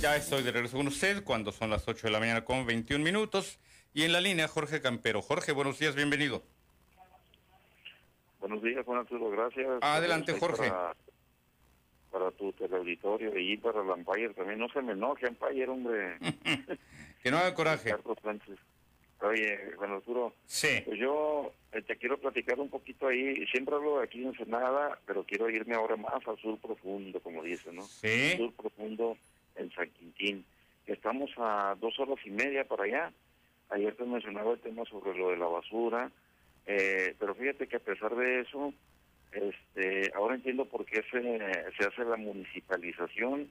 Ya estoy de regreso con usted cuando son las 8 de la mañana con 21 minutos. Y en la línea Jorge Campero. Jorge, buenos días, bienvenido. Buenos días, Juan Arturo, gracias. Adelante, Jorge. Para, para tu teleauditorio y para el Empire también. No se me enoje, Empire, hombre. que no haga coraje. Oye, Juan Arturo. Sí. Pues yo eh, te quiero platicar un poquito ahí. Siempre hablo de aquí en Ensenada, pero quiero irme ahora más al sur profundo, como dicen, ¿no? Sí. Sur profundo en San Quintín. Estamos a dos horas y media para allá. Ayer te mencionaba el tema sobre lo de la basura, eh, pero fíjate que a pesar de eso, este, ahora entiendo por qué se, se hace la municipalización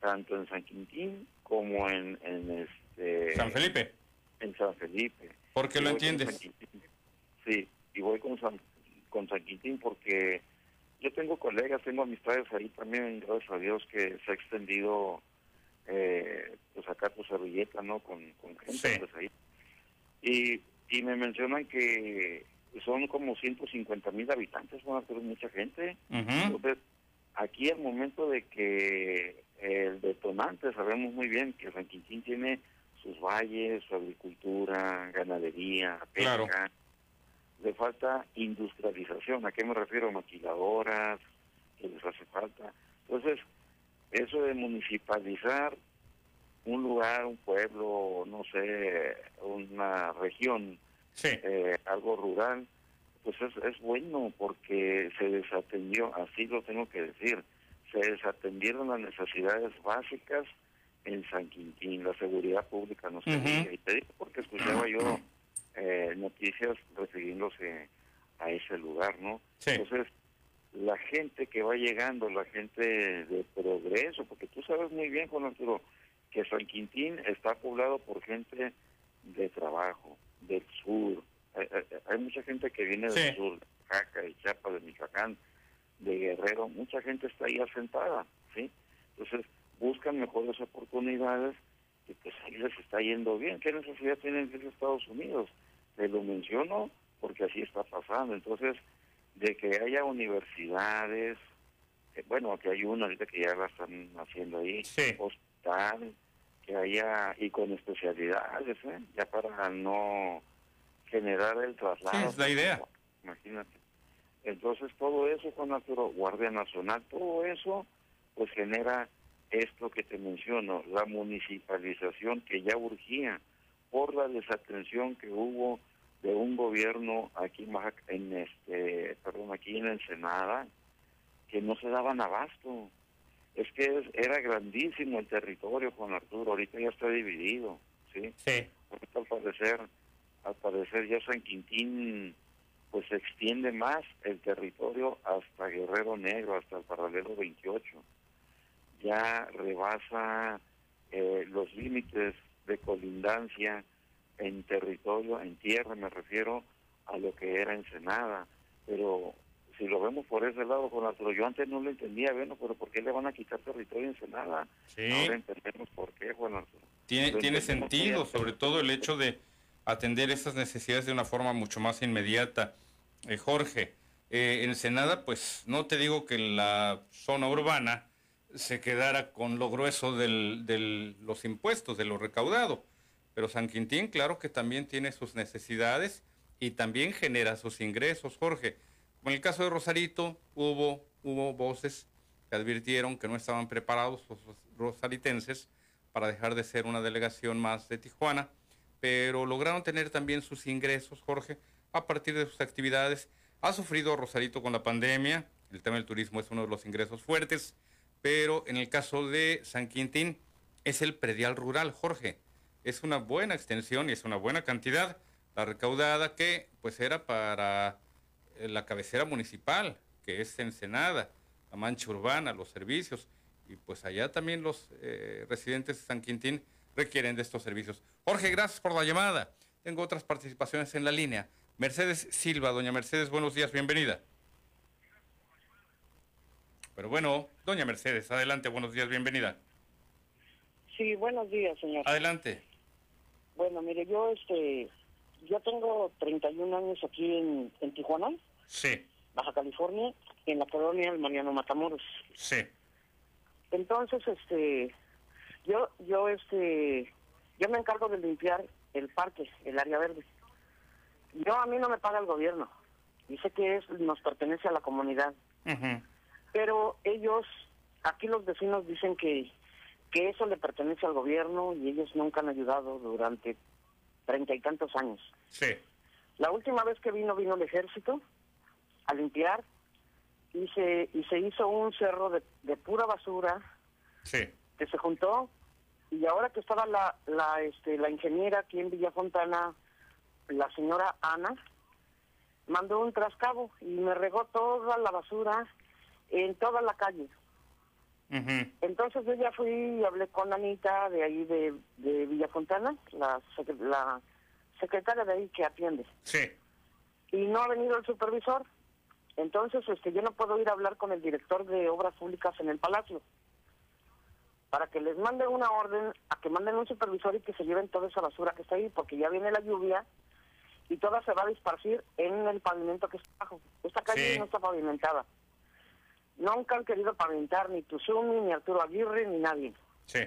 tanto en San Quintín como en, en este San Felipe. en San Felipe. ¿Por qué Y lo entiendes? Sí, y voy con San, con San Quintín porque yo tengo colegas, tengo amistades ahí también, gracias a Dios, que se ha extendido, eh, pues acá tu servilleta, ¿no? Con, con gente pues, ahí. Y, y me mencionan que son como 150 mil habitantes, van a ser mucha gente. Entonces, aquí al momento de que el detonante, sabemos muy bien que San Quintín tiene sus valles, su agricultura, ganadería, pesca. Claro. Le falta industrialización. ¿A qué me refiero? Maquiladoras, que les hace falta. Entonces, eso de municipalizar un lugar, un pueblo, no sé, una región, eh, algo rural, pues es, es bueno porque se desatendió, así lo tengo que decir, se desatendieron las necesidades básicas en San Quintín, la seguridad pública no se diga. Y te digo porque escuchaba yo eh, noticias refiriéndose a ese lugar, ¿no? Entonces, la gente que va llegando, la gente de progreso, porque tú sabes muy bien, Juan Arturo, que San Quintín está poblado por gente de trabajo, del sur. Hay, hay- hay mucha gente que viene del sur, de Jaca, de Chiapas, de Michoacán, de Guerrero, mucha gente está ahí asentada, ¿sí? Entonces, buscan mejores oportunidades y pues ahí les está yendo bien. ¿Qué necesidad tienen de Estados Unidos? Te lo menciono porque así está pasando. Entonces, de que haya universidades, que, bueno, que hay una ahorita que ya la están haciendo ahí, hospital, que haya, y con especialidades, ¿eh? ya para no generar el traslado. Sí, es la idea. Imagínate. Entonces, todo eso, Juan Arturo, Guardia Nacional, todo eso, pues genera esto que te menciono, la municipalización que ya urgía por la desatención que hubo de un gobierno aquí en, Baja- en este, perdón, aquí en Ensenada, que no se daban abasto. Es que es- era grandísimo el territorio, Juan Arturo, ahorita ya está dividido, ¿sí? Sí. Al parecer, al parecer ya San Quintín pues se extiende más el territorio hasta Guerrero Negro, hasta el paralelo 28. Ya rebasa eh, los límites de colindancia en territorio, en tierra me refiero a lo que era Ensenada. Pero si lo vemos por ese lado, con Arturo, yo antes no lo entendía, bueno, pero ¿por qué le van a quitar territorio a Ensenada? Sí. Ahora entendemos por qué, Juan Arturo. Tiene, tiene sentido, sobre todo el hecho de atender esas necesidades de una forma mucho más inmediata. Eh, Jorge, eh, Ensenada, pues no te digo que la zona urbana se quedara con lo grueso de del, los impuestos, de lo recaudado, pero San Quintín, claro que también tiene sus necesidades y también genera sus ingresos, Jorge. En el caso de Rosarito, hubo, hubo voces que advirtieron que no estaban preparados los rosaritenses para dejar de ser una delegación más de Tijuana, pero lograron tener también sus ingresos, Jorge, a partir de sus actividades. Ha sufrido Rosarito con la pandemia, el tema del turismo es uno de los ingresos fuertes, pero en el caso de San Quintín es el predial rural, Jorge. Es una buena extensión y es una buena cantidad la recaudada que pues era para eh, la cabecera municipal, que es Ensenada, la mancha urbana, los servicios, y pues allá también los eh, residentes de San Quintín requieren de estos servicios. Jorge, gracias por la llamada. Tengo otras participaciones en la línea. Mercedes Silva, doña Mercedes, buenos días, bienvenida. Pero bueno, doña Mercedes, adelante, buenos días, bienvenida. Sí, buenos días, señor. Adelante. Bueno, mire, yo este, yo tengo 31 años aquí en, en Tijuana, Sí, Baja California, en la colonia del Mariano Matamoros. sí. Entonces, este, Yo, yo, este, yo me encargo de limpiar el parque, el área verde. Yo a mí no me paga el gobierno. Dice que es, nos pertenece a la comunidad. Pero ellos, aquí los vecinos dicen que, que eso le pertenece al gobierno y ellos nunca han ayudado durante treinta y tantos años. Sí. La última vez que vino, vino el ejército a limpiar y se, y se hizo un cerro de, de pura basura Sí. que se juntó y ahora que estaba la, la, este, la ingeniera aquí en Villa Fontana, la señora Ana, mandó un trascabo y me regó toda la basura en toda la calle. Entonces yo ya fui y hablé con Anita de ahí de, de Villa Fontana, la, la secretaria de ahí que atiende. Sí. Y no ha venido el supervisor. Entonces este yo no puedo ir a hablar con el director de obras públicas en el palacio para que les mande una orden a que manden un supervisor y que se lleven toda esa basura que está ahí, porque ya viene la lluvia y toda se va a disparcir en el pavimento que está abajo. Esta calle Sí. no está pavimentada. Nunca han querido pavimentar ni Tuzumi, ni Arturo Aguirre, ni nadie. Sí.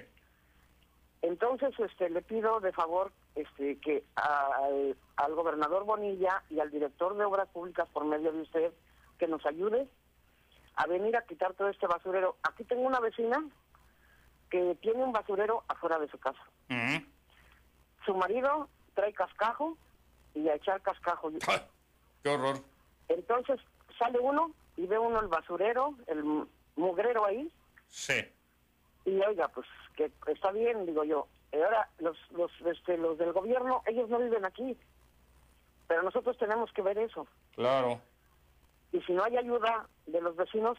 Entonces, este, le pido de favor este, que al, al gobernador Bonilla y al director de obras públicas por medio de usted que nos ayude a venir a quitar todo este basurero. Aquí tengo una vecina que tiene un basurero afuera de su casa. Su marido trae cascajo y a echar cascajo. Qué horror. Entonces sale uno y ve uno el basurero, el mu- mugrero ahí, Sí. y oiga, pues que está bien, digo yo. Y ahora los, los, este, los del gobierno, ellos no viven aquí, pero nosotros tenemos que ver eso. Claro. Y si no hay ayuda de los vecinos,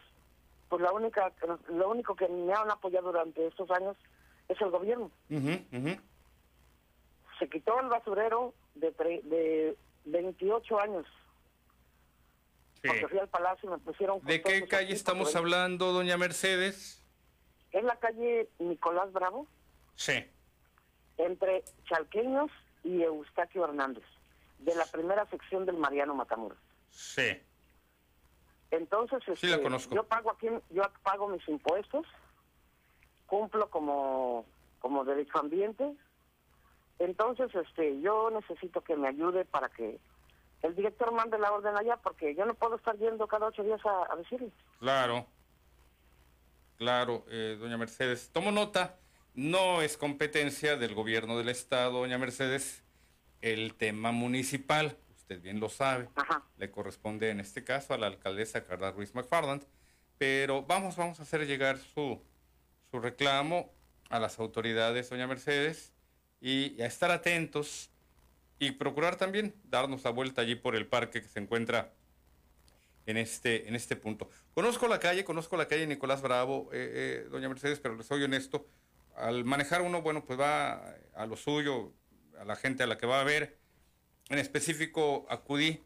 pues la única, lo único que me han apoyado durante estos años es el gobierno. Se quitó el basurero de, tre- de 28 años. Porque fui al palacio y me pusieron... ¿De qué calle estamos hablando, doña Mercedes? Es la calle Nicolás Bravo, Sí. entre Chalqueños y Eustaquio Hernández, de la primera sección del Mariano Matamoros. Sí. Entonces, Sí, este, yo pago aquí, yo pago mis impuestos, cumplo como, como derecho ambiente. Entonces, este, yo necesito que me ayude para que el director mande la orden allá, porque yo no puedo estar yendo cada ocho días a, a decirle. Claro. Claro, eh, doña Mercedes. Tomo nota, no es competencia del gobierno del estado, doña Mercedes, el tema municipal, usted bien lo sabe, le corresponde en este caso a la alcaldesa Carla Ruiz McFarland, pero vamos, vamos a hacer llegar su, su reclamo a las autoridades, doña Mercedes, y a estar atentos y procurar también darnos la vuelta allí por el parque que se encuentra en este, en este punto. Conozco la calle, conozco la calle Nicolás Bravo, eh, eh, doña Mercedes, pero les soy honesto, al manejar uno, bueno, pues va a lo suyo, a la gente a la que va a ver. En específico, acudí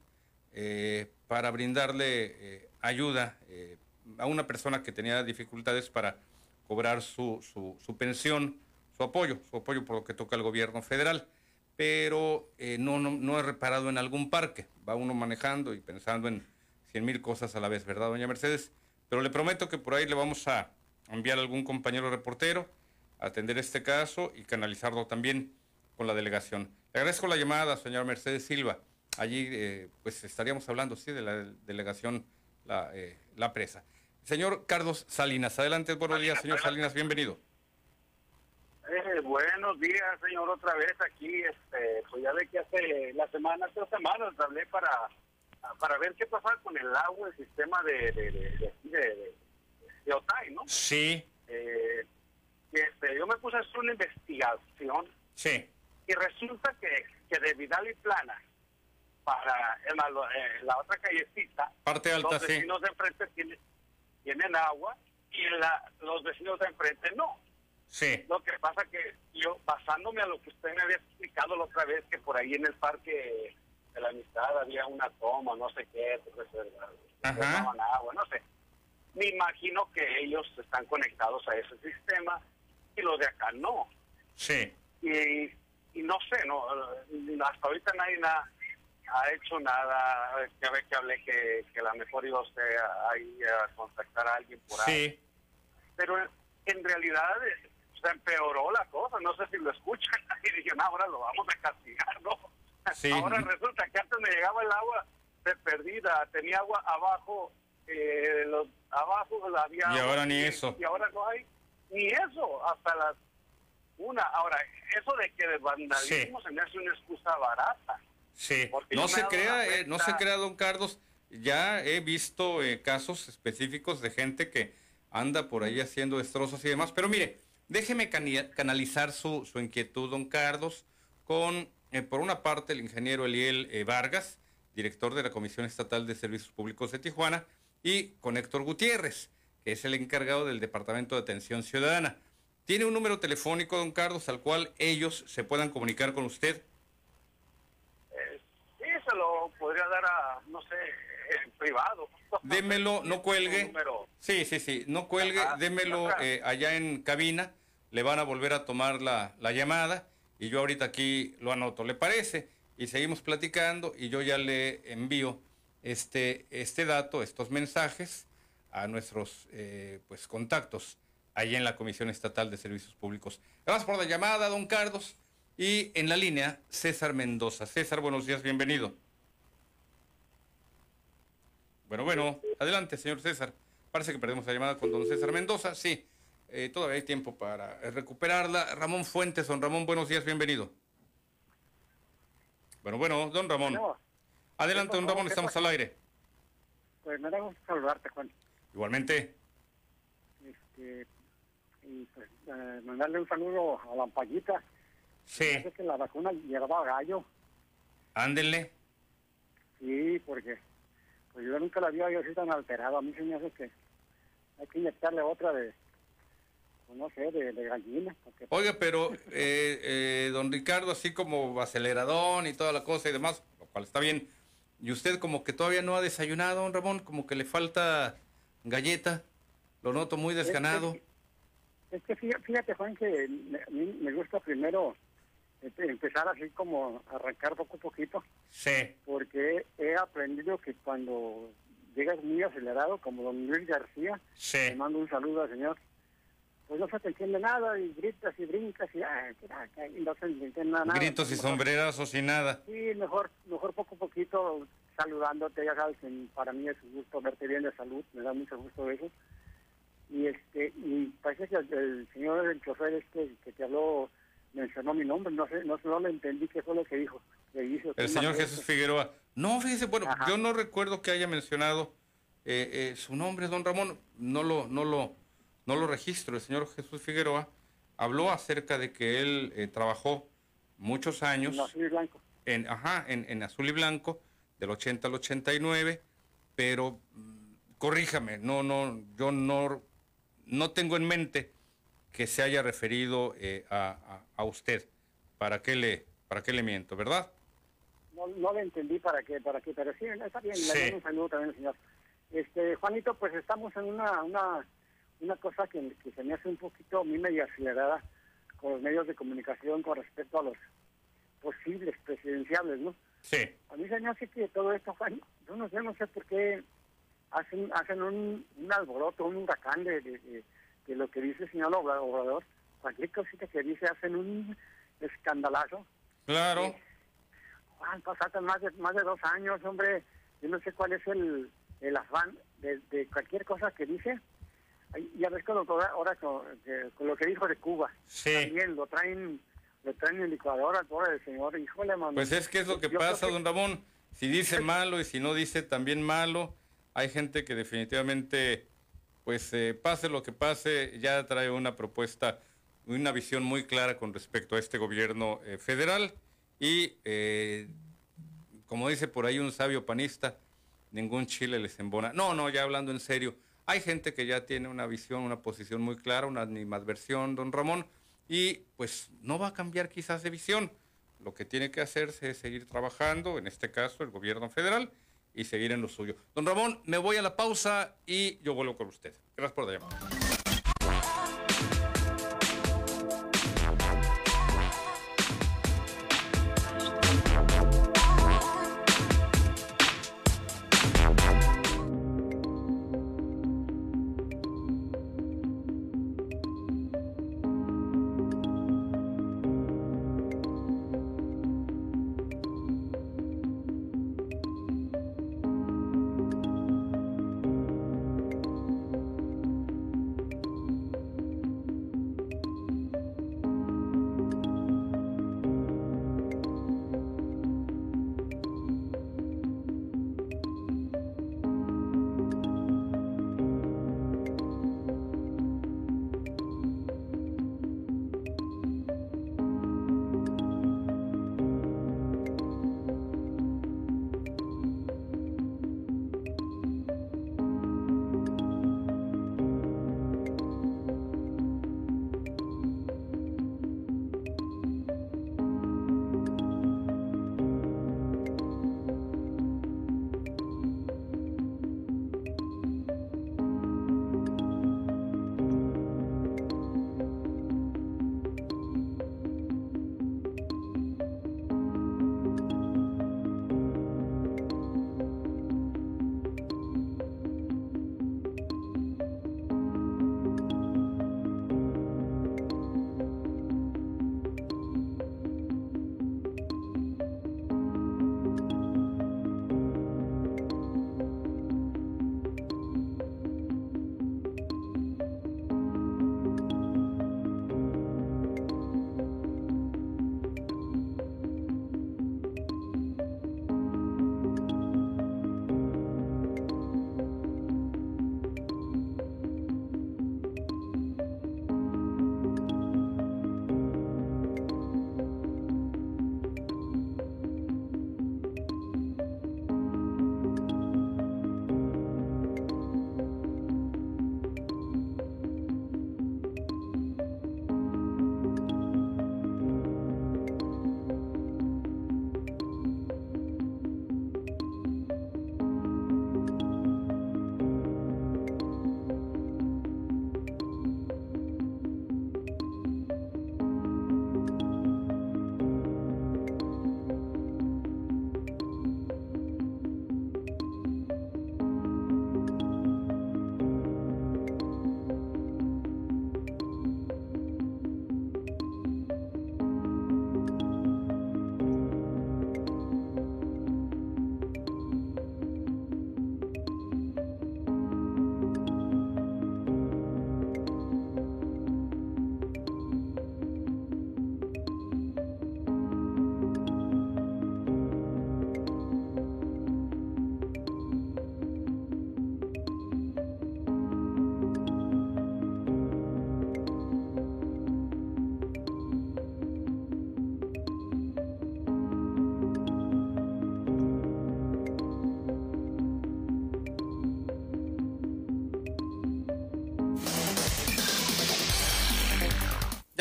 eh, para brindarle ayuda a una persona que tenía dificultades para cobrar su, su, su pensión, su apoyo, su apoyo por lo que toca al gobierno federal. Pero eh, no, no, no he reparado en algún parque. Va uno manejando y pensando en cien mil cosas a la vez, ¿verdad, doña Mercedes? Pero le prometo que por ahí le vamos a enviar a algún compañero reportero a atender este caso y canalizarlo también con la delegación. Le agradezco la llamada, señora Mercedes Silva. Allí, eh, pues estaríamos hablando, sí, de la delegación La, eh, la Presa. Señor Carlos Salinas, adelante, buenos días, señor Salinas, bienvenido. Eh, buenos días, señor, otra vez aquí. Este, pues ya ve que hace la semana, tres semanas, hablé para, para ver qué pasaba con el agua, el sistema de, de, de, de, de- Otay, ¿no? Sí, Eh, este, yo me puse a hacer una investigación sí, y resulta que, que de Vidal y Plana para en la, eh, la otra callecita, Parte alta, los sí. vecinos de enfrente tienen, tienen agua y la, los vecinos de enfrente no. Sí. Lo que pasa que yo, basándome a lo que usted me había explicado la otra vez, que por ahí en el parque de la amistad había una toma, no sé qué, pues, Ajá. tomaban agua, no sé. Me imagino que ellos están conectados a ese sistema y los de acá no. Sí. Y, y no sé, no hasta ahorita nadie na- ha hecho nada. Ya ve que hablé que, que la mejor iba usted a, ahí a contactar a alguien por ahí Sí, pero en realidad se empeoró la cosa, no sé si lo escuchan, y dije, no, ahora lo vamos a castigar, ¿no? Sí. Ahora resulta que antes me llegaba el agua de perdida, tenía agua abajo, eh, los abajo la había Y ahora ni eso. Y ahora no hay ni eso, hasta las una. Ahora, eso de que de vandalismo se me hace una excusa barata. Sí, Porque no se crea, eh, no se crea, don Carlos. Ya he visto eh, casos específicos de gente que anda por ahí haciendo destrozos y demás. Pero mire, déjeme canalizar su, su inquietud, don Carlos, con, eh, por una parte, el ingeniero Eliel eh, Vargas, director de la Comisión Estatal de Servicios Públicos de Tijuana, y con Héctor Gutiérrez, que es el encargado del Departamento de Atención Ciudadana. ¿Tiene un número telefónico, don Carlos, al cual ellos se puedan comunicar con usted? Sí, se lo podría dar a, no sé, en privado. Démelo, no cuelgue. Sí, sí, sí, no cuelgue, Ajá. démelo eh, allá en cabina, le van a volver a tomar la, la llamada y yo ahorita aquí lo anoto, ¿le parece? Y seguimos platicando y yo ya le envío este, este dato, estos mensajes a nuestros eh, pues, contactos allí en la Comisión Estatal de Servicios Públicos. Gracias por la llamada, don Carlos. Y en la línea, César Mendoza. César, buenos días, bienvenido. Bueno, bueno, adelante, señor César. Parece que perdemos la llamada con don César Mendoza. Sí, eh, todavía hay tiempo para recuperarla. Ramón Fuentes, don Ramón, buenos días, bienvenido. Bueno, bueno, don Ramón. Bueno, Adelante, ¿qué don? Ramón, ¿Qué estamos al aire. Pues me da gusto saludarte, Juan. Igualmente. Este, y pues eh, mandarle un saludo a la ampallita. Sí. Parece que la vacuna llevaba gallo. Ándenle. Sí, porque pues yo nunca la había yo así tan alterada. A mí se me hace que hay que inyectarle otra de, no sé, de, de gallina. Porque, Oiga, pero eh, eh, don Ricardo, así como aceleradón y toda la cosa y demás, lo cual está bien. Y usted como que todavía no ha desayunado, don Ramón, como que le falta galleta. Lo noto muy desganado. Es que fí- fíjate, Juan, que me- a mí me gusta primero eh, empezar así como arrancar poco a poquito. Sí. porque he aprendido que cuando llegas muy acelerado, como don Luis García, Sí. le mando un saludo al señor, pues no se te entiende nada y gritas y brincas y, ah, y no se entiende nada. Gritos y Mejor- sombrerazos y nada. Sí, mejor, mejor poco a poquito saludándote, ya sabes que para mí es un gusto verte bien de salud, me da mucho gusto eso. Y este y parece que el, el señor, el chofer este que te habló, mencionó mi nombre, no sé, no, no le entendí qué fue lo que dijo. que hizo. El señor Jesús Figueroa. No, fíjese, bueno, Ajá. yo no recuerdo que haya mencionado eh, eh, su nombre, don Ramón. No lo, no lo, no lo registro. El señor Jesús Figueroa habló acerca de que él eh, trabajó muchos años En azul y blanco. en, ajá, en, en azul y blanco, del 80 al 89, pero mm, corríjame, no, no, yo no, no tengo en mente que se haya referido eh, a, a- a usted. ¿Para qué le, para qué le miento, verdad? No, no le entendí para qué, para qué, pero sí, está bien, Sí. le mando un saludo también, señor. Este, Juanito, pues estamos en una, una, una cosa que, que se me hace un poquito a mí medio acelerada con los medios de comunicación con respecto a los posibles presidenciables, ¿no? Sí. A mí se me hace que todo esto, Juan, yo no sé, no sé por qué hacen, hacen un, un alboroto, un huracán de, de, de- de lo que dice el señor Obra- Obrador. Cualquier cosita que dice hacen un escandalazo. Claro. Juan, pasaron más de, más de dos años, hombre. Yo no sé cuál es el, el afán de, de cualquier cosa que dice. Ya ves con lo, que ahora- con, que- con lo que dijo de Cuba. Sí. También lo traen, lo traen en licuadora, pobre del señor. Híjole, mami. Pues es que es lo que Yo pasa, que- don Ramón. Si dice malo y si no dice también malo, hay gente que definitivamente, pues eh, pase lo que pase, ya trae una propuesta, una visión muy clara con respecto a este gobierno eh, federal. Y eh, como dice por ahí un sabio panista, ningún chile les embona. No, no, ya hablando en serio, hay gente que ya tiene una visión, una posición muy clara, una animadversión, don Ramón, y pues no va a cambiar quizás de visión. Lo que tiene que hacerse es seguir trabajando, en este caso el gobierno federal, y seguir en lo suyo. Don Ramón, me voy a la pausa y yo vuelvo con usted. Gracias por la llamada.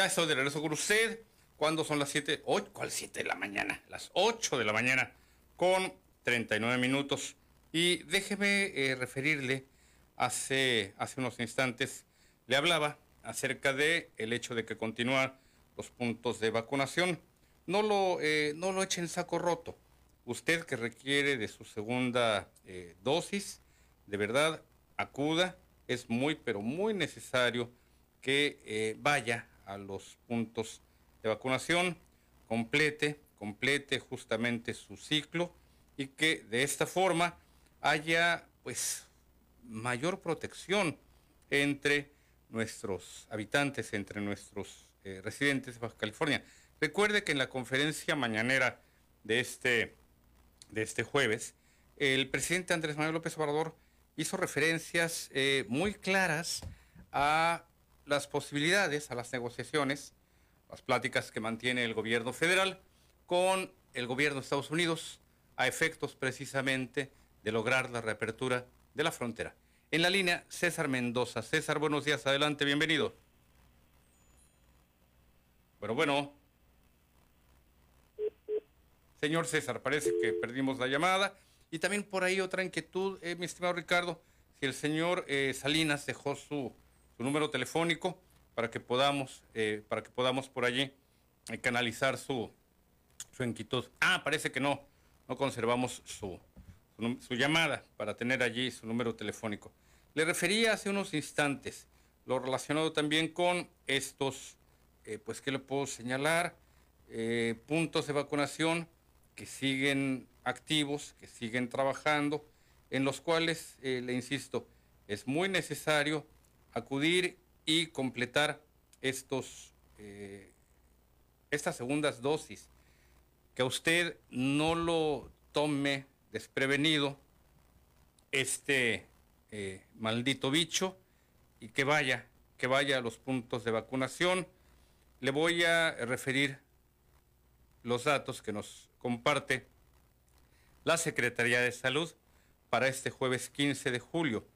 Estoy de regreso con usted. ¿Cuándo son las 7? ¿Cuál 7 de la mañana? Las 8 de la mañana con 39 minutos. Y déjeme eh, referirle, hace, hace unos instantes le hablaba acerca de el hecho de que continúan los puntos de vacunación. No lo, eh, no lo eche en saco roto. Usted que requiere de su segunda eh, dosis, de verdad, acuda. Es muy, pero muy necesario que eh, vaya a los puntos de vacunación, complete, complete justamente su ciclo y que de esta forma haya pues mayor protección entre nuestros habitantes, entre nuestros eh, residentes de Baja California. Recuerde que en la conferencia mañanera de este, de este jueves, el presidente Andrés Manuel López Obrador hizo referencias eh, muy claras a las posibilidades, a las negociaciones, las pláticas que mantiene el gobierno federal con el gobierno de Estados Unidos a efectos precisamente de lograr la reapertura de la frontera. En la línea, César Mendoza. César, buenos días, adelante, bienvenido. Bueno, bueno. Señor César, parece que perdimos la llamada. Y también por ahí otra inquietud, eh, mi estimado Ricardo, si el señor eh, Salinas dejó su, número telefónico para que podamos, eh, para que podamos por allí canalizar su, su inquietud. Ah, parece que no, no conservamos su, su, llamada para tener allí su número telefónico. Le refería hace unos instantes lo relacionado también con estos, eh, pues, ¿qué le puedo señalar? Eh, puntos de vacunación que siguen activos, que siguen trabajando, en los cuales, eh, le insisto, es muy necesario acudir y completar estos, estas segundas dosis. Que usted no lo tome desprevenido este eh, maldito bicho y que vaya, que vaya a los puntos de vacunación. Le voy a referir los datos que nos comparte la Secretaría de Salud para este jueves 15 de julio.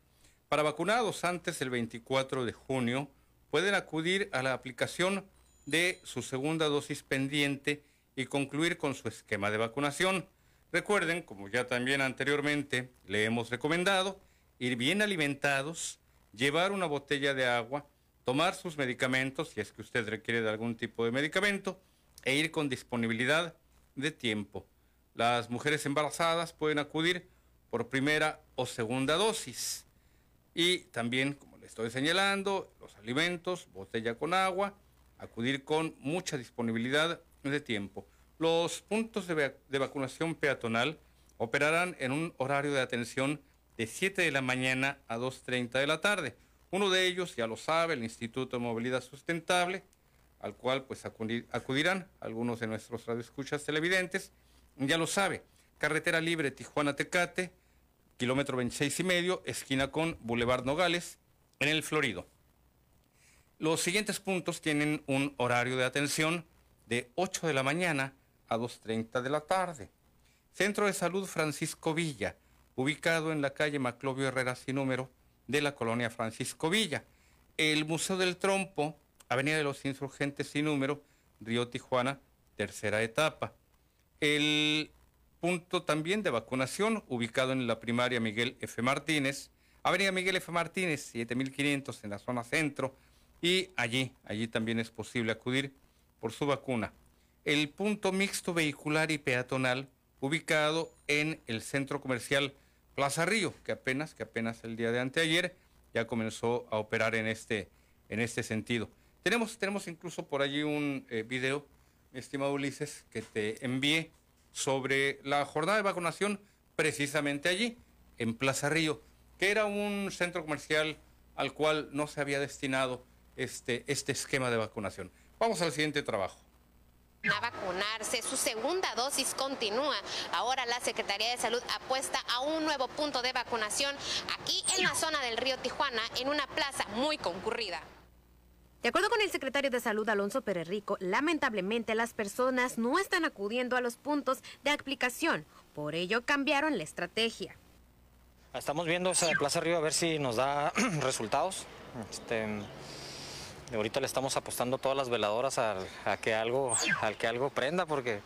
Para vacunados antes del 24 de junio, pueden acudir a la aplicación de su segunda dosis pendiente y concluir con su esquema de vacunación. Recuerden, como ya también anteriormente le hemos recomendado, ir bien alimentados, llevar una botella de agua, tomar sus medicamentos, si es que usted requiere de algún tipo de medicamento, e ir con disponibilidad de tiempo. Las mujeres embarazadas pueden acudir por primera o segunda dosis. Y también, como le estoy señalando, los alimentos, botella con agua, acudir con mucha disponibilidad de tiempo. Los puntos de, vacunación peatonal operarán en un horario de atención de 7 de la mañana a 2.30 de la tarde. Uno de ellos, ya lo sabe, el Instituto de Movilidad Sustentable, al cual pues acudirán algunos de nuestros radioescuchas televidentes. Ya lo sabe, carretera libre Tijuana-Tecate, kilómetro 26 y medio, esquina con Boulevard Nogales, en el Florido. Los siguientes puntos tienen un horario de atención de 8 de la mañana a 2.30 de la tarde. Centro de Salud Francisco Villa, ubicado en la calle Maclovio Herrera sin número de la colonia Francisco Villa. El Museo del Trompo, Avenida de los Insurgentes sin número, Río Tijuana, tercera etapa. El punto también de vacunación, ubicado en la primaria Miguel F. Martínez, Avenida Miguel F. Martínez, 7500 en la zona centro, y allí, allí también es posible acudir por su vacuna el punto mixto vehicular y peatonal ubicado en el centro comercial Plaza Río, que apenas, que apenas el día de anteayer ya comenzó a operar en este, en este sentido. Tenemos, tenemos incluso por allí un eh, video, estimado Ulises, que te envié sobre la jornada de vacunación precisamente allí, en Plaza Río, que era un centro comercial al cual no se había destinado este, este esquema de vacunación. Vamos al siguiente trabajo a vacunarse. Su segunda dosis continúa. Ahora la Secretaría de Salud apuesta a un nuevo punto de vacunación aquí en la zona del río Tijuana, en una plaza muy concurrida. De acuerdo con el secretario de Salud Alonso Pérez lamentablemente las personas no están acudiendo a los puntos de aplicación. Por ello cambiaron la estrategia. Estamos viendo esa Plaza Río a ver si nos da resultados. Este, ahorita le estamos apostando todas las veladoras a, que algo, al que algo prenda, porque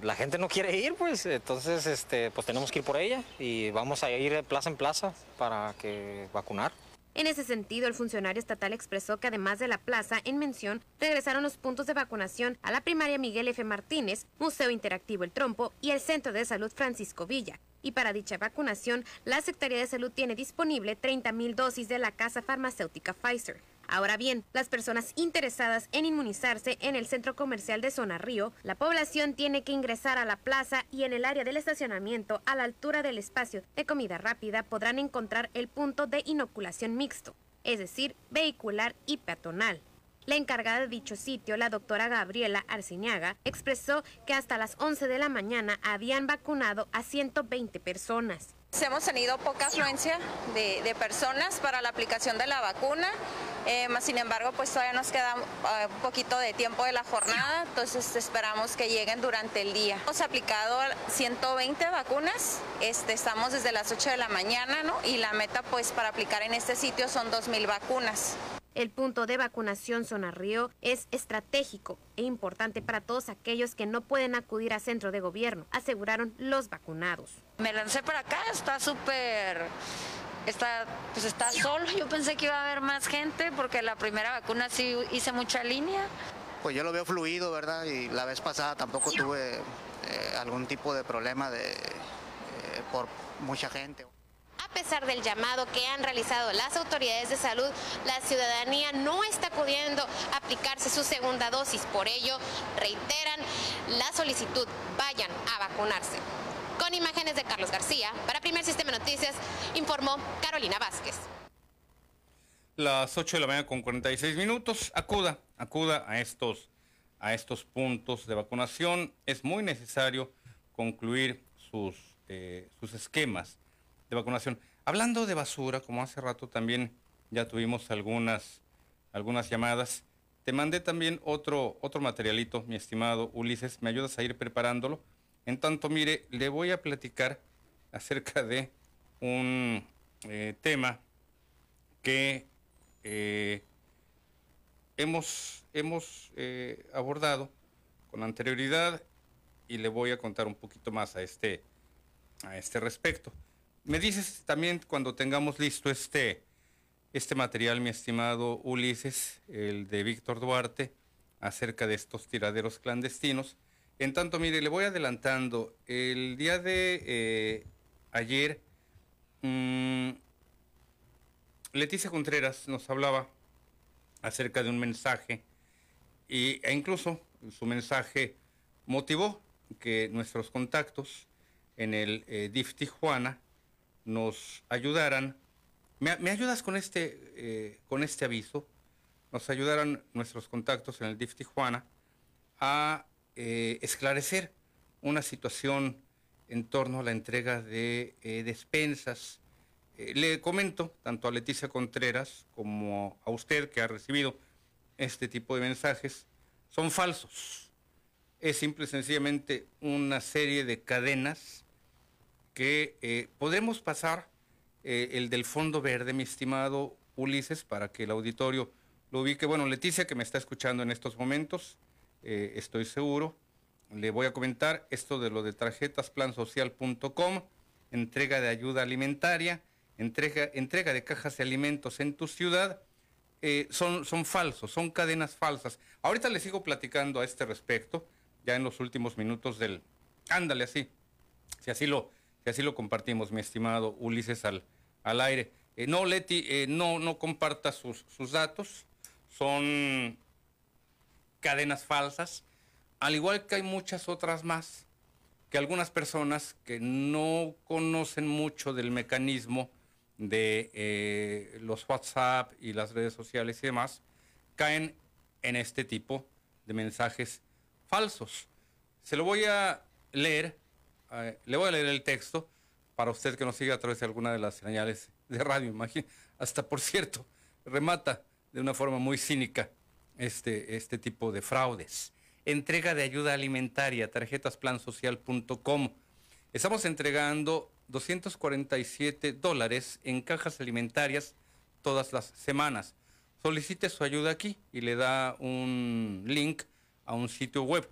la gente no quiere ir, pues entonces este, pues tenemos que ir por ella y vamos a ir de plaza en plaza para que vacunar. En ese sentido, el funcionario estatal expresó que además de la plaza en mención, regresaron los puntos de vacunación a la primaria Miguel F. Martínez, Museo Interactivo El Trompo y el Centro de Salud Francisco Villa. Y para dicha vacunación, la Secretaría de Salud tiene disponible 30.000 dosis de la casa farmacéutica Pfizer. Ahora bien, las personas interesadas en inmunizarse en el centro comercial de Zona Río, la población tiene que ingresar a la plaza y en el área del estacionamiento a la altura del espacio de comida rápida podrán encontrar el punto de inoculación mixto, es decir, vehicular y peatonal. La encargada de dicho sitio, la doctora Gabriela Arciñaga, expresó que hasta las 11 de la mañana habían vacunado a 120 personas. Hemos tenido poca afluencia de, personas para la aplicación de la vacuna, eh, sin embargo, pues todavía nos queda eh, un poquito de tiempo de la jornada, entonces esperamos que lleguen durante el día. Hemos aplicado 120 vacunas, este, estamos desde las 8 de la mañana, ¿no? Y la meta, pues, para aplicar en este sitio son 2.000 vacunas. El punto de vacunación Zona Río es estratégico e importante para todos aquellos que no pueden acudir a centro de gobierno, aseguraron los vacunados. Me lancé para acá, está súper está, pues está solo. Yo pensé que iba a haber más gente porque la primera vacuna sí hice mucha línea. Pues yo lo veo fluido, ¿verdad? Y la vez pasada tampoco tuve eh, algún tipo de problema de, eh, por mucha gente. A pesar del llamado que han realizado las autoridades de salud, la ciudadanía no está pudiendo aplicarse su segunda dosis. Por ello, reiteran la solicitud, vayan a vacunarse. Con imágenes de Carlos García, para Primer Sistema Noticias, informó Carolina Vázquez. Las 8 de la mañana con 46 minutos. Acuda, acuda a estos, a estos puntos de vacunación. Es muy necesario concluir sus, eh, sus esquemas de vacunación. Hablando de basura, como hace rato también ya tuvimos algunas, algunas llamadas, te mandé también otro, otro materialito, mi estimado Ulises, ¿me ayudas a ir preparándolo? En tanto, mire, le voy a platicar acerca de un eh, tema que eh, hemos, hemos eh, abordado con anterioridad y le voy a contar un poquito más a este, a este respecto. Me dices también cuando tengamos listo este, este material, mi estimado Ulises, el de Víctor Duarte, acerca de estos tiraderos clandestinos. En tanto, mire, le voy adelantando. El día de eh, ayer, mm, Leticia Contreras nos hablaba acerca de un mensaje y, e incluso su mensaje motivó que nuestros contactos en el eh, DIF Tijuana nos ayudaran, ¿me, ayudas con este, eh, con este aviso? Nos ayudaran nuestros contactos en el DIF Tijuana a eh, esclarecer una situación en torno a la entrega de eh, despensas. le comento tanto a Leticia Contreras como a usted que ha recibido este tipo de mensajes, son falsos. Es simple y sencillamente una serie de cadenas que eh, podemos pasar eh, el del fondo verde, mi estimado Ulises, para que el auditorio lo ubique. Bueno, Leticia, que me está escuchando en estos momentos, eh, estoy seguro, le voy a comentar esto de lo de tarjetasplansocial.com, entrega de ayuda alimentaria, entrega, entrega de cajas de alimentos en tu ciudad. son, son falsos, son cadenas falsas. Ahorita le sigo platicando a este respecto, ya en los últimos minutos del... Ándale así, si así lo, que así lo compartimos, mi estimado Ulises, al, al aire. Eh, no, Leti, eh, no, no comparta sus, sus datos, son cadenas falsas, al igual que hay muchas otras más, que algunas personas que no conocen mucho del mecanismo de eh, los WhatsApp y las redes sociales y demás, caen en este tipo de mensajes falsos. Se lo voy a leer le voy a leer el texto para usted que nos sigue a través de alguna de las señales de radio. Imagínate, hasta por cierto, remata de una forma muy cínica este, este tipo de fraudes. Entrega de ayuda alimentaria, tarjetasplansocial.com. Estamos entregando 247 dólares en cajas alimentarias todas las semanas. solicite su ayuda aquí y le da un link a un sitio web.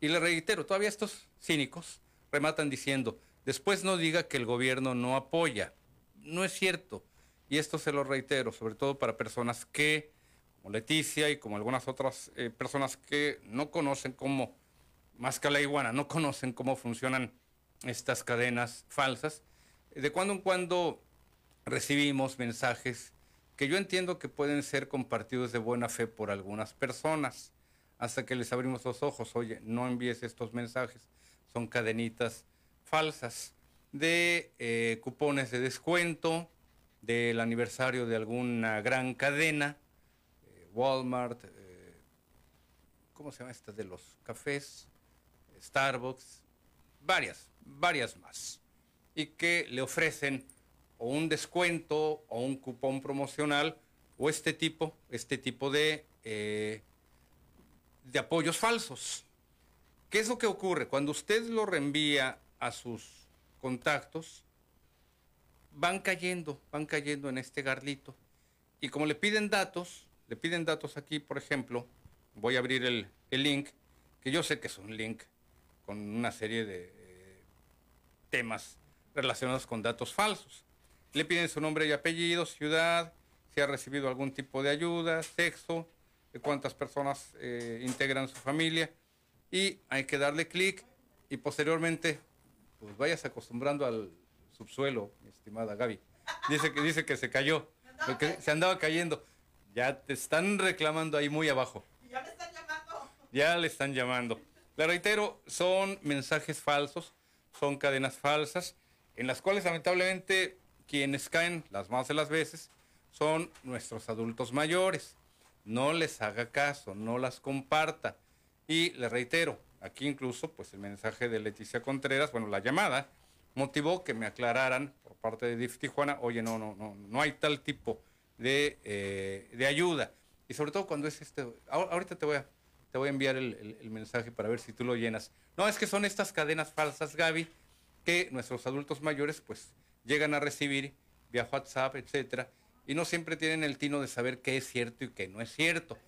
Y le reitero, todavía estos cínicos rematan diciendo, después no diga que el gobierno no apoya. No es cierto. Y esto se lo reitero, sobre todo para personas que, como Leticia y como algunas otras eh, personas que no conocen cómo, más que la iguana, no conocen cómo funcionan estas cadenas falsas. De cuando en cuando recibimos mensajes que yo entiendo que pueden ser compartidos de buena fe por algunas personas, hasta que les abrimos los ojos, oye, no envíes estos mensajes, son cadenitas falsas de eh, cupones de descuento, del aniversario de alguna gran cadena, eh, Walmart, eh, ¿cómo se llama esta de los cafés? Starbucks, varias, varias más, y que le ofrecen o un descuento o un cupón promocional o este tipo, este tipo de, de apoyos falsos. ¿Qué es lo que ocurre? Cuando usted lo reenvía a sus contactos, van cayendo, van cayendo en este garlito. Y como le piden datos, le piden datos aquí, por ejemplo, voy a abrir el, el link, que yo sé que es un link con una serie de eh, temas relacionados con datos falsos. Le piden su nombre y apellido, ciudad, si ha recibido algún tipo de ayuda, sexo, cuántas personas eh, integran su familia. Y hay que darle clic y posteriormente, pues vayas acostumbrando al subsuelo, mi estimada Gaby. Dice que, dice que se cayó, que se andaba cayendo. Ya te están reclamando ahí muy abajo. Ya le están llamando. Ya le están llamando. Le reitero, son mensajes falsos, son cadenas falsas, en las cuales lamentablemente quienes caen las más de las veces son nuestros adultos mayores. No les haga caso, no las comparta. Y le reitero, aquí incluso, pues el mensaje de Leticia Contreras, bueno, la llamada, motivó que me aclararan por parte de DIF Tijuana, oye, no, no, no, no hay tal tipo de, eh, de ayuda. Y sobre todo cuando es este, ahorita te voy a, te voy a enviar el, el, el, mensaje para ver si tú lo llenas. No, es que son estas cadenas falsas, Gaby, que nuestros adultos mayores pues llegan a recibir vía WhatsApp, etcétera, y no siempre tienen el tino de saber qué es cierto y qué no es cierto.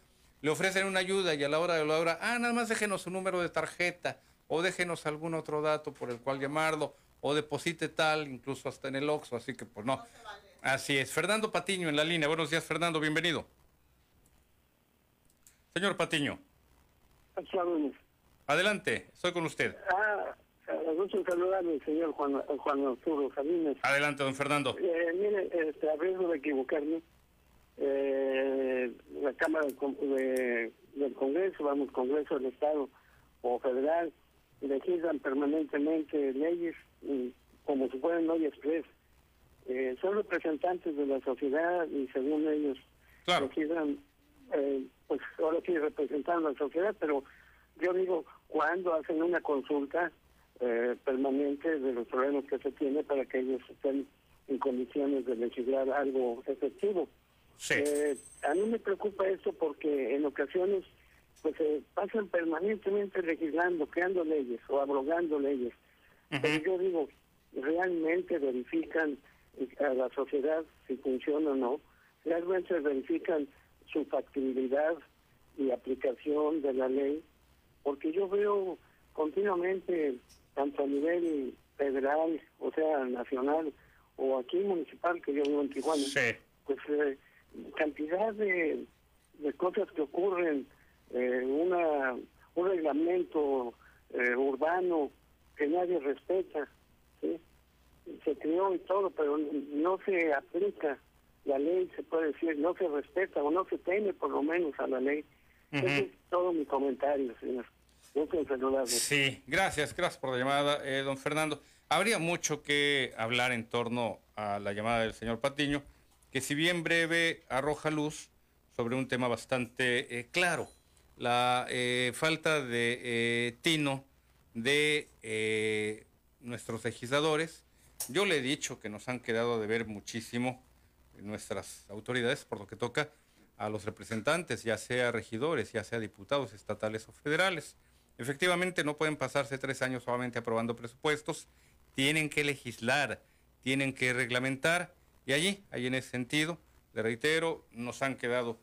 Le ofrecen una ayuda y a la hora de la hora, ah, nada más déjenos un número de tarjeta o déjenos algún otro dato por el cual llamarlo o deposite tal, incluso hasta en el Oxxo, así que pues no. no vale. Así es. Fernando Patiño en la línea. Buenos días, Fernando, bienvenido. Señor Patiño. Adelante, estoy con usted. Ah, gusto saludarle, señor Juan, Juan Arturo Salinas. Adelante, don Fernando. Eh, mire, este, a riesgo de equivocarme, eh, la Cámara de, del Congreso, vamos, Congreso del Estado o Federal, legislan permanentemente leyes, como se pueden hoy express. Eh, son representantes de la sociedad y según ellos claro. legislan, eh, pues ahora sí representan a la sociedad, pero yo digo, cuando hacen una consulta eh, permanente de los problemas que se tiene para que ellos estén en condiciones de legislar algo efectivo. Sí. Eh, a mí me preocupa esto porque en ocasiones pues eh, pasan permanentemente legislando, creando leyes o abrogando leyes. Uh -huh. Pero yo digo, realmente verifican a la sociedad si funciona o no, realmente verifican su factibilidad y aplicación de la ley, porque yo veo continuamente, tanto a nivel federal, o sea, nacional, o aquí municipal, que yo vivo en Tijuana, sí. pues eh, cantidad de, de cosas que ocurren, eh, una un reglamento eh, urbano que nadie respeta, ¿sí? se creó y todo, pero no se aplica la ley, se puede decir, no se respeta o no se teme por lo menos a la ley. Uh -huh. Ese es todo mi comentario, señor. Sí, gracias, gracias por la llamada, eh, don Fernando. Habría mucho que hablar en torno a la llamada del señor Patiño, que si bien breve arroja luz sobre un tema bastante eh, claro, la eh, falta de tino de nuestros legisladores. Yo le he dicho que nos han quedado de ver muchísimo nuestras autoridades por lo que toca a los representantes, ya sea regidores, ya sea diputados estatales o federales. Efectivamente, no pueden pasarse tres años solamente aprobando presupuestos, tienen que legislar, tienen que reglamentar, y allí, ahí en ese sentido, le reitero, nos han quedado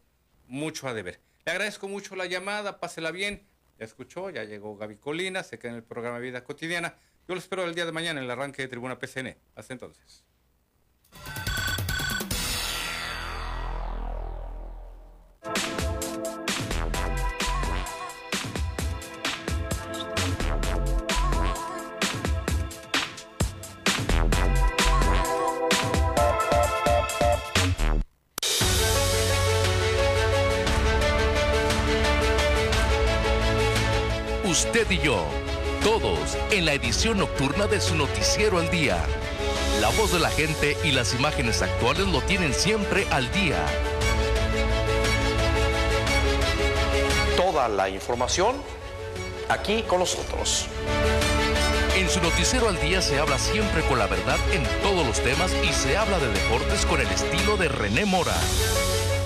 mucho a deber. Le agradezco mucho la llamada, pásela bien. Ya escuchó, ya llegó Gaby Colina, se queda en el programa Vida Cotidiana. Yo lo espero el día de mañana en el arranque de Tribuna PCN. Hasta entonces. Usted y yo, todos en la edición nocturna de su noticiero al día. La voz de la gente y las imágenes actuales lo tienen siempre al día. Toda la información aquí con nosotros. En su noticiero al día se habla siempre con la verdad en todos los temas y se habla de deportes con el estilo de René Mora.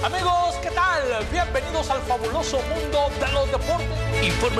Amigos, ¿qué tal? Bienvenidos al fabuloso mundo de los deportes. Informes